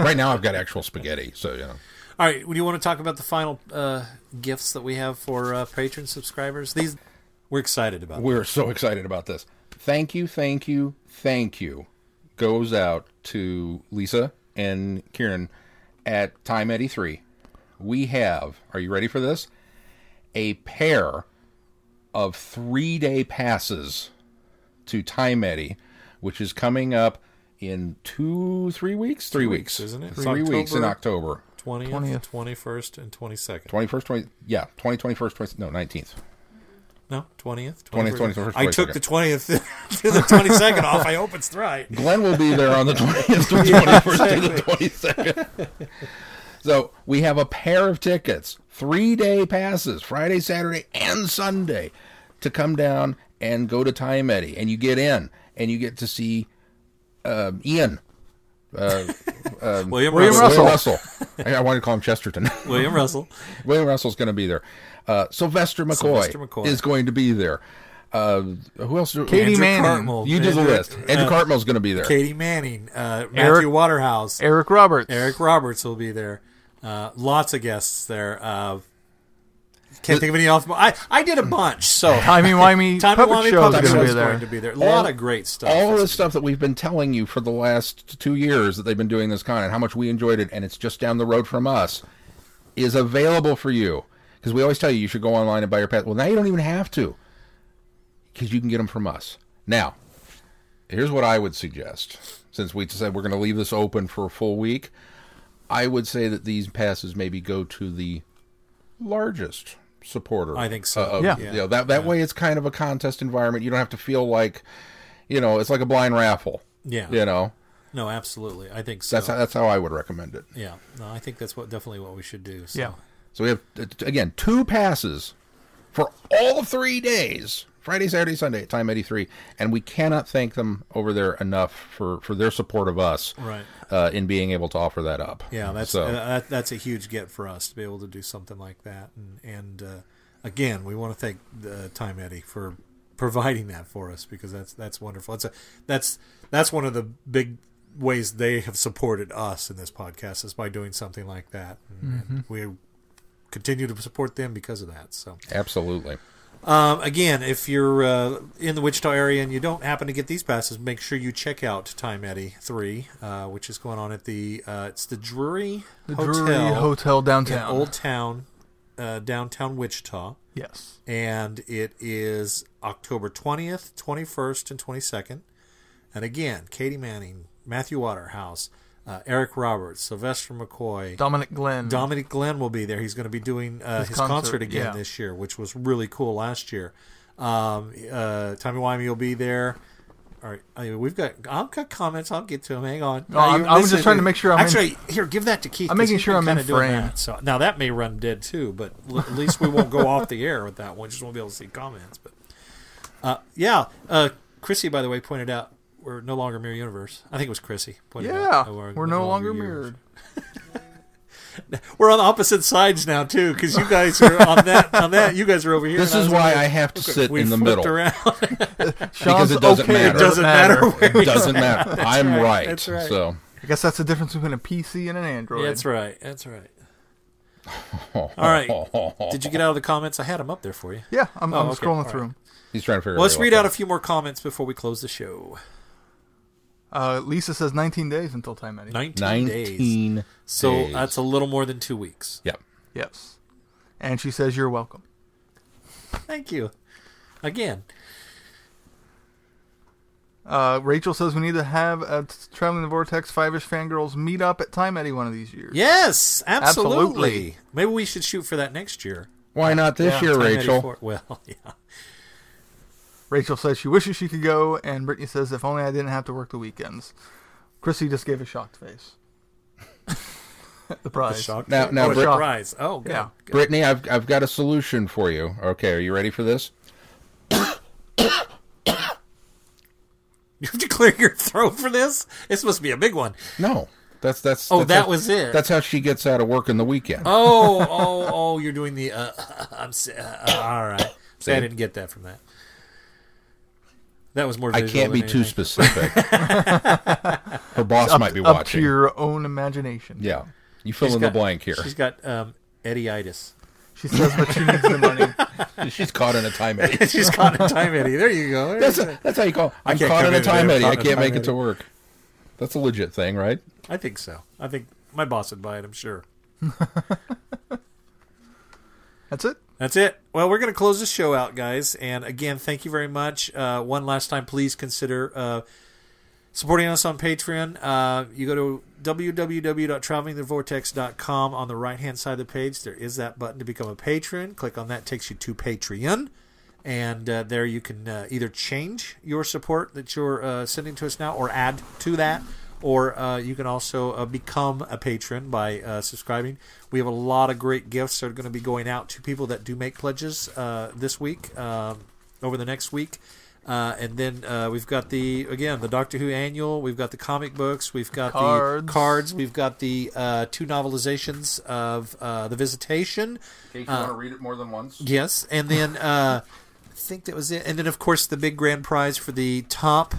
right now, I've got actual spaghetti, so you know. All right, do you want to talk about the final uh, gifts that we have for uh, patron subscribers? These we're excited about. We're so excited about this. Thank you, thank you, thank you. Goes out to Lisa and Kieran at Time Eddy 3. We have, are you ready for this? A pair of three day passes to Time Eddy, which is coming up in two, three weeks? Three, weeks, weeks, isn't it? It's Three weeks in October. October. 20th, 20th. 21st, and 22nd. 21st, 20, yeah, 20, 21st, 20, no, 19th. No, 20th. 20th, 21st. 21st, I took the 20th to the 22nd off. I hope it's right. Glenn will be there on the 20th to 21st to the 22nd. So we have a pair of tickets, three day passes, Friday, Saturday, and Sunday, to come down and go to Time Eddy. And you get in and you get to see uh, Ian. William, William Russell. Russell. William Russell. I, I wanted to call him Chesterton. William Russell. William Russell's going to be there. Uh, Sylvester McCoy, Sylvester McCoy. is going to be there. Uh, who else? Katie Andrew Manning. Cartmel. You do the Andrew- list. Andrew uh, Cartmel's going to be there. Katie Manning. Uh, Matthew Eric- Waterhouse. Eric Roberts. Eric Roberts will be there. Uh, lots of guests there. Uh, can't think of any off. I I did a bunch. So Timey Wimey Timey Puppet Wimey Show Puppet is Show going to be is there. going to be there. A lot of great stuff. all the stuff that we've been telling you for the last two years that they've been doing this con and how much we enjoyed it and it's just down the road from us is available for you because we always tell you you should go online and buy your pass well now you don't even have to because you can get them from us now here's what i would suggest since we said we're going to leave this open for a full week i would say that these passes maybe go to the largest supporter. I think so. Uh, of- Yeah. you know, that that way it's kind of a contest environment. You don't have to feel like, you know, it's like a blind raffle. Yeah. You know, No, absolutely. I think so. that's how, that's how I would recommend it. yeah. No, I think that's what definitely what we should do. So. Yeah. So we have uh, again two passes for all three days. Friday, Saturday, Sunday at Time Eddy 3. And we cannot thank them over there enough for, for their support of us Right. uh, in being able to offer that up. Yeah, that's so, uh, that, that's a huge get for us to be able to do something like that. And and uh, again, we want to thank the Time Eddy for providing that for us because that's that's wonderful. That's a that's that's one of the big ways they have supported us in this podcast is by doing something like that. And, and we continue to support them because of that. So. absolutely. Um, again, if you're uh, in the Wichita area and you don't happen to get these passes, make sure you check out Time Eddy Three, uh, which is going on at the uh, it's the Drury The Hotel, Drury Hotel in downtown. Old Town, uh, downtown Wichita, yes. and it is October twentieth, twenty first, and twenty second. And again, Katie Manning, Matthew Waterhouse, uh, Eric Roberts, Sylvester McCoy, Dominic Glynn. Dominic Glynn will be there. He's going to be doing uh, his, His concert, concert, again yeah. this year, which was really cool last year. Um, uh, Timey Wimey will be there. All right, I mean, we've got I've got comments. I'll get to them. Hang on. No, I'm- I was listen, just trying to make sure I'm in- actually here. Give that to Keith. I'm making sure I'm in frame. That. So now that may run dead too, but l- at least we won't go off the air with that one. Just won't be able to see comments. But uh, yeah, uh, Chrissy, by the way, pointed out we're no longer Mirror Universe. I think it was Chrissy. Pointed yeah. out that We're no longer Mirror mirrored. we're on opposite sides now too, because you guys are on that. On that, you guys are over here. This is was why over I have to sit We in the flipped middle. around. Sean's it doesn't okay, matter. It Doesn't matter where It doesn't matter. I'm right. right. That's right. So, I guess that's the difference between a PC and an Android. Yeah, that's right. That's right. All right. Did you get out of the comments? I had them up there for you. Yeah, I'm, Oh, I'm okay. scrolling All through them. He's trying to figure Well, let's read out a few more comments before we close the show. Uh, Lisa says 19 days until Time Eddy. 19, days. So days. that's a little more than two weeks. Yep. Yes. And she says you're welcome. Thank you. Again. Uh, Rachel says we need to have a t- Traveling the Vortex Five-ish Fangirls meet up at Time Eddie one of these years. Yes, absolutely. Absolutely. Maybe we should shoot for that next year. Why not this Yeah, year, Time Rachel? 84 Well, yeah. Rachel says she wishes she could go, and Brittany says if only I didn't have to work the weekends. Chrissy just gave a shocked face. the prize. Shock. Now- now, oh, Brit- surprise. Oh, good. Yeah. Good. Brittany, I've, I've got a solution for you. Okay, are you ready for this? You have to clear your throat for this. This must be a big one. No. That's that's. Oh, that's that how- was it. That's how she gets out of work in the weekend. Oh, oh, oh! You're doing the. Uh, I'm. Uh, all right. See, I didn't get that from that. That was more. I can't be than too specific. Her boss up, might be watching. up watching. to your own imagination. Yeah, you fill She's in got- the blank here. She's got um, Eddie-itis. She says, but she needs the money. She's caught in a time eddy. She's caught in a time Eddy. There you go. That's a, that's how you call. It. I'm caught in a time I'm eddy. I can't time make it to work. That's a legit thing, right? I think so. I think my boss would buy it. I'm sure. That's it. That's it. Well, we're going to close the show out, guys. And again, thank you very much. Uh, one last time, please consider uh, supporting us on Patreon. Uh, you go to www.travelingthevortex.com. On the right hand side of the page, there is that button to become a patron. Click on that, takes you to Patreon. And uh, there you can uh, either change your support that you're uh, sending to us now or add to that. Or uh, you can also uh, become a patron by uh, subscribing. We have a lot of great gifts that are going to be going out to people that do make pledges uh, this week, um, over the next week. Uh, and then uh, we've got the again the Doctor Who annual. We've got the comic books. We've got Cards. the cards. We've got the uh, two novelizations of uh, the Visitation. In case you want to read it more than once. Yes, and then uh, I think that was it. And then of course the big grand prize for the top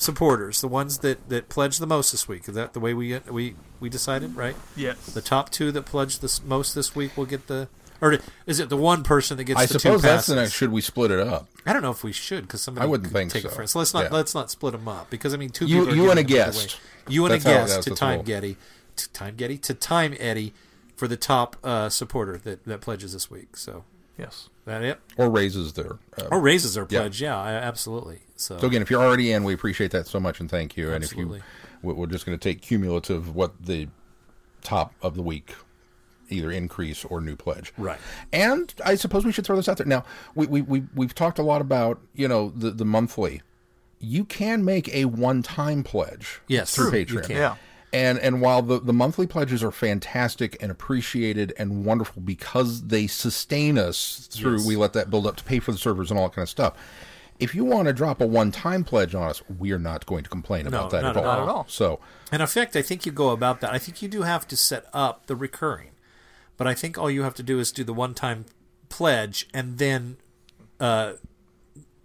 supporters, the ones that that pledged the most this week. Is that the way we we we decided? Right. Yes. The top two that pledged the most this week will get the. Or is it the one person that gets I the suppose two that's passes? the next. Should we split it up? I don't know if we should because somebody I wouldn't could think take so. it first. Let's not Yeah. let's not split them up because I mean two You- people. you and a giving them either guest. You and a guest to the Time rule. Getty, to Time Eddy to Time Eddy for the top uh, supporter that that pledges this week. So Yes. that it Or raises their. Uh, or raises their pledge. Yeah, I, absolutely. So, So again, if you're already in, we appreciate that so much and thank you. Absolutely. And if you, we- we're just going to take cumulative what the top of the week either increase or new pledge. Right. And I suppose we should throw this out there. Now, we, we, we, we've talked a lot about, you know, the, the monthly. You can make a one time pledge Yes, through true. You Patreon. can. Yeah. And and while the, the monthly pledges are fantastic and appreciated and wonderful because they sustain us through Yes. we let that build up to pay for the servers and all that kind of stuff. If you want to drop a one time pledge on us, we are not going to complain about that not at all. at all. Not at all. So In effect, I think you go about that. I think you do have to set up the recurring, but I think all you have to do is do the one-time pledge and then uh,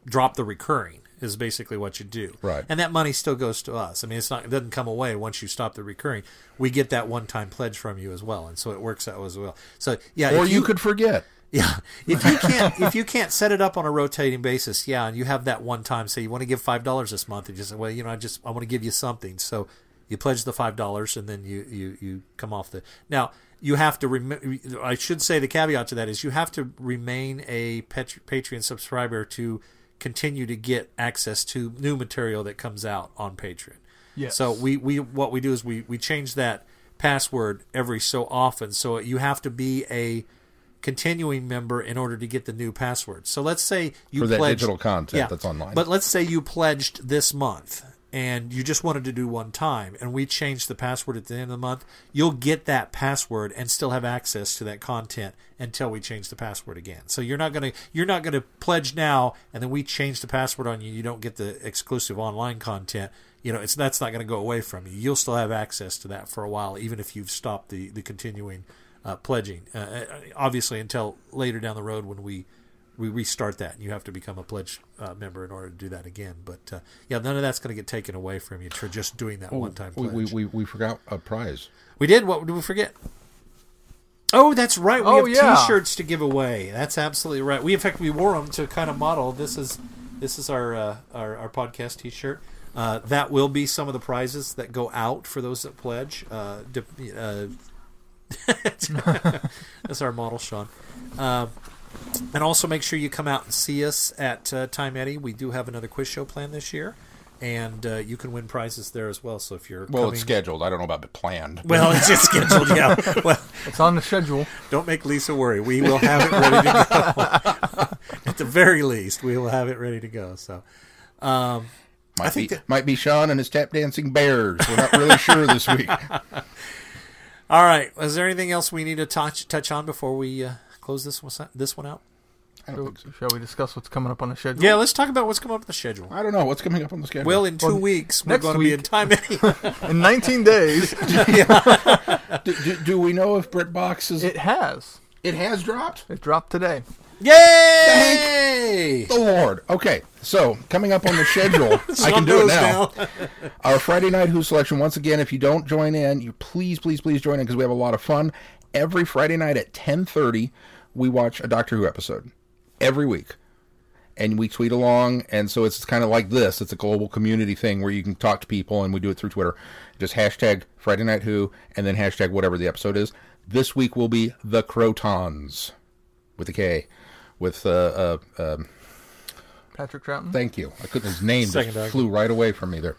drop the recurring is basically what you do. Right. And that money still goes to us. I mean, it's not it doesn't come away once you stop the recurring. We get that one-time pledge from you as well, and so it works out as well. So yeah, or if you could forget. Yeah, if you can't if you can't set it up on a rotating basis, yeah, and you have that one time, say you want to give five dollars this month, and you say, well, you know, I just I want to give you something, so you pledge the five dollars, and then you you you come off the now. You have to rem- I should say the caveat to that is you have to remain a Pat- Patreon subscriber to continue to get access to new material that comes out on Patreon. Yes. So we, we what we do is we, we change that password every so often. So you have to be a continuing member in order to get the new password. So let's say you For that pledged- digital content that's online. But let's say you pledged this month and you just wanted to do one time and we changed the password at the end of the month, you'll get that password and still have access to that content until we change the password again. So you're not going to you're not going to pledge now and then we change the password on you, you don't get the exclusive online content. You know, it's that's not going to go away from you. You'll still have access to that for a while even if you've stopped the the continuing uh, pledging. Uh, obviously until later down the road when we we restart that. And you have to become a pledge uh, member in order to do that again. But uh, yeah none of that's going to get taken away from you for just doing that one time we, we, we, we forgot a prize. we did? What did we forget? Oh that's right. We Oh, have yeah. t-shirts to give away. That's absolutely right. We in fact we wore them to kind of model. This is this is our uh, our, our podcast t-shirt. Uh, that will be some of the prizes that go out for those that pledge uh, dip- uh, that's our model sean um, and also make sure you come out and see us at uh, Time Eddy. We do have another quiz show planned this year, and uh, you can win prizes there as well. So if you're Well, coming, it's scheduled. I don't know about the planned. well, it's just scheduled. Yeah. Well, It's on the schedule. don't make Lisa worry. We will have it ready to go. at the very least, we will have it ready to go. So. Um, might think be that- might be Sean and his tap dancing bears. We're not really sure this week. All right. Is there anything else we need to touch touch on before we uh, close this one this one out? I so. Shall we discuss what's coming up on the schedule? Yeah, let's talk about what's coming up on the schedule. I don't know what's coming up on the schedule. Well, in two Well, weeks, we're next going to be in Time Eddy. In 19 days, do, do, do we know if BritBox is? It, has. it has. has dropped. It dropped today. Yay! The Lord. Okay, so coming up on the schedule, I can do it now. Our Friday night Who selection. Once again, if you don't join in, you please, please, please join in because we have a lot of fun. Every Friday night at ten thirty, we watch a Doctor Who episode every week, and we tweet along. And so it's kind of like this. It's a global community thing where you can talk to people, and we do it through Twitter. Just hashtag Friday Night Who, and then hashtag whatever the episode is. This week will be the Krotons with a K, with uh, uh, um, Patrick Troughton. Thank you. I couldn't. His name Second just Doctor. flew right away from me there.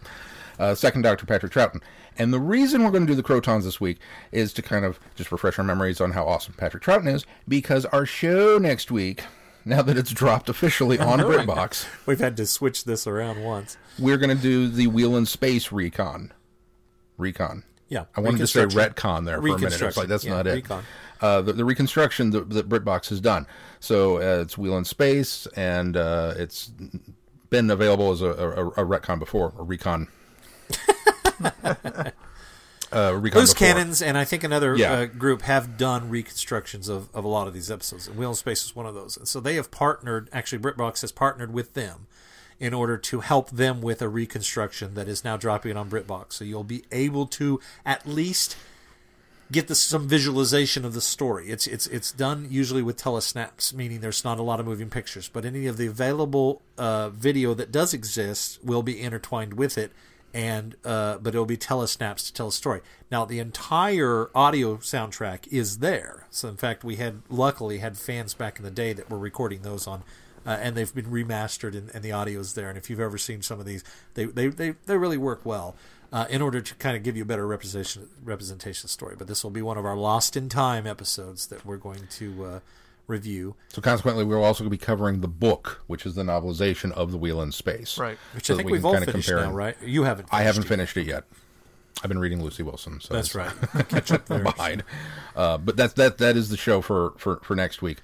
Uh, second Doctor Patrick Troughton. And the reason we're going to do the Krotons this week is to kind of just refresh our memories on how awesome Patrick Troughton is, because our show next week, now that it's dropped officially on BritBox, We've had to switch this around once. we're going to do the Wheel in Space recon. Recon. Yeah, I wanted to say retcon there for a minute. It's like that's yeah, not it. Uh, the, the reconstruction that, that BritBox has done. So uh, it's Wheel in Space, and uh, it's been available as a, a, a retcon before, a recon. uh, recon Loose. Cannons and I think another Yeah. uh, group have done reconstructions of, of a lot of these episodes. And Wheel in Space is one of those. And so they have partnered, actually, BritBox has partnered with them in order to help them with a reconstruction that is now dropping on BritBox. So you'll be able to at least get the, some visualization of the story. It's it's it's done usually with telesnaps, meaning there's not a lot of moving pictures, but any of the available uh, video that does exist will be intertwined with it, and uh, but it'll be telesnaps to tell a story. Now the entire audio soundtrack is there. So in fact, we had luckily had fans back in the day that were recording those on. Uh, and they've been remastered and, and the audio is there. And if you've ever seen some of these, they they, they, they really work well. uh, in order to kind of give you a better representation representation story. But this will be one of our lost in time episodes that we're going to uh, review, So consequently, we're also going to be covering the book, which is the novelization of The Wheel in Space. Right. which So I think we we've can all kinda finished compare now, right? You haven't. I haven't it. finished it yet. I've been reading Lucy Wilson. So That's right. Catch up there. behind. Uh, but that's that that is the show for, for, for next week,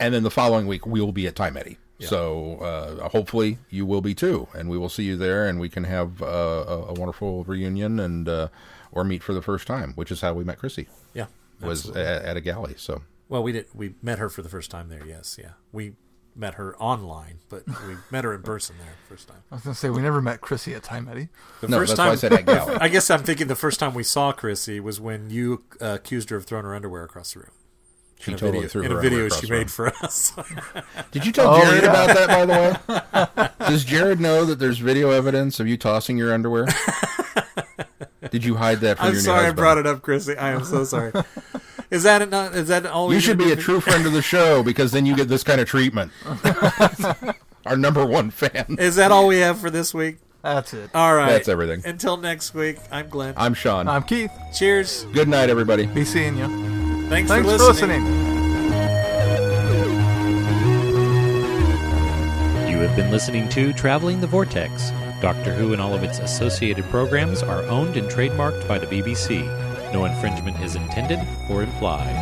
and then the following week we will be at Time Eddy. So uh, hopefully you will be too, and we will see you there, and we can have uh, a, a wonderful reunion and uh, or meet for the first time, which is how we met Chrissy Yeah. was at, at a Gally. So Well, we did. We met her for the first time there. Yes, yeah. We met her online, but we met her in person there first time. I was gonna say we never met Chrissy at Time Eddy. The no, first that's time, why I said at Gally. I guess I'm thinking the first time we saw Chrissy was when you uh, accused her of throwing her underwear across the room. She in a totally video, threw in her a video she made for us. Did you tell Oh, Jared yeah. about that, by the way? Does Jared know that there's video evidence of you tossing your underwear? Did you hide that from I'm your sorry new I brought it up, Chrissy. I am so sorry. is that it not? Is that all? You we should be a true friend of the show because then you get this kind of treatment. Our number one fan. Is that all we have for this week? That's it. All right. That's everything. Until next week, I'm Glenn. I'm Sean. I'm Keith. Cheers. Good night, everybody. Be seeing you. Thanks, Thanks for listening. listening. You have been listening to Traveling the Vortex. Doctor Who and all of its associated programs are owned and trademarked by the BBC. No infringement is intended or implied.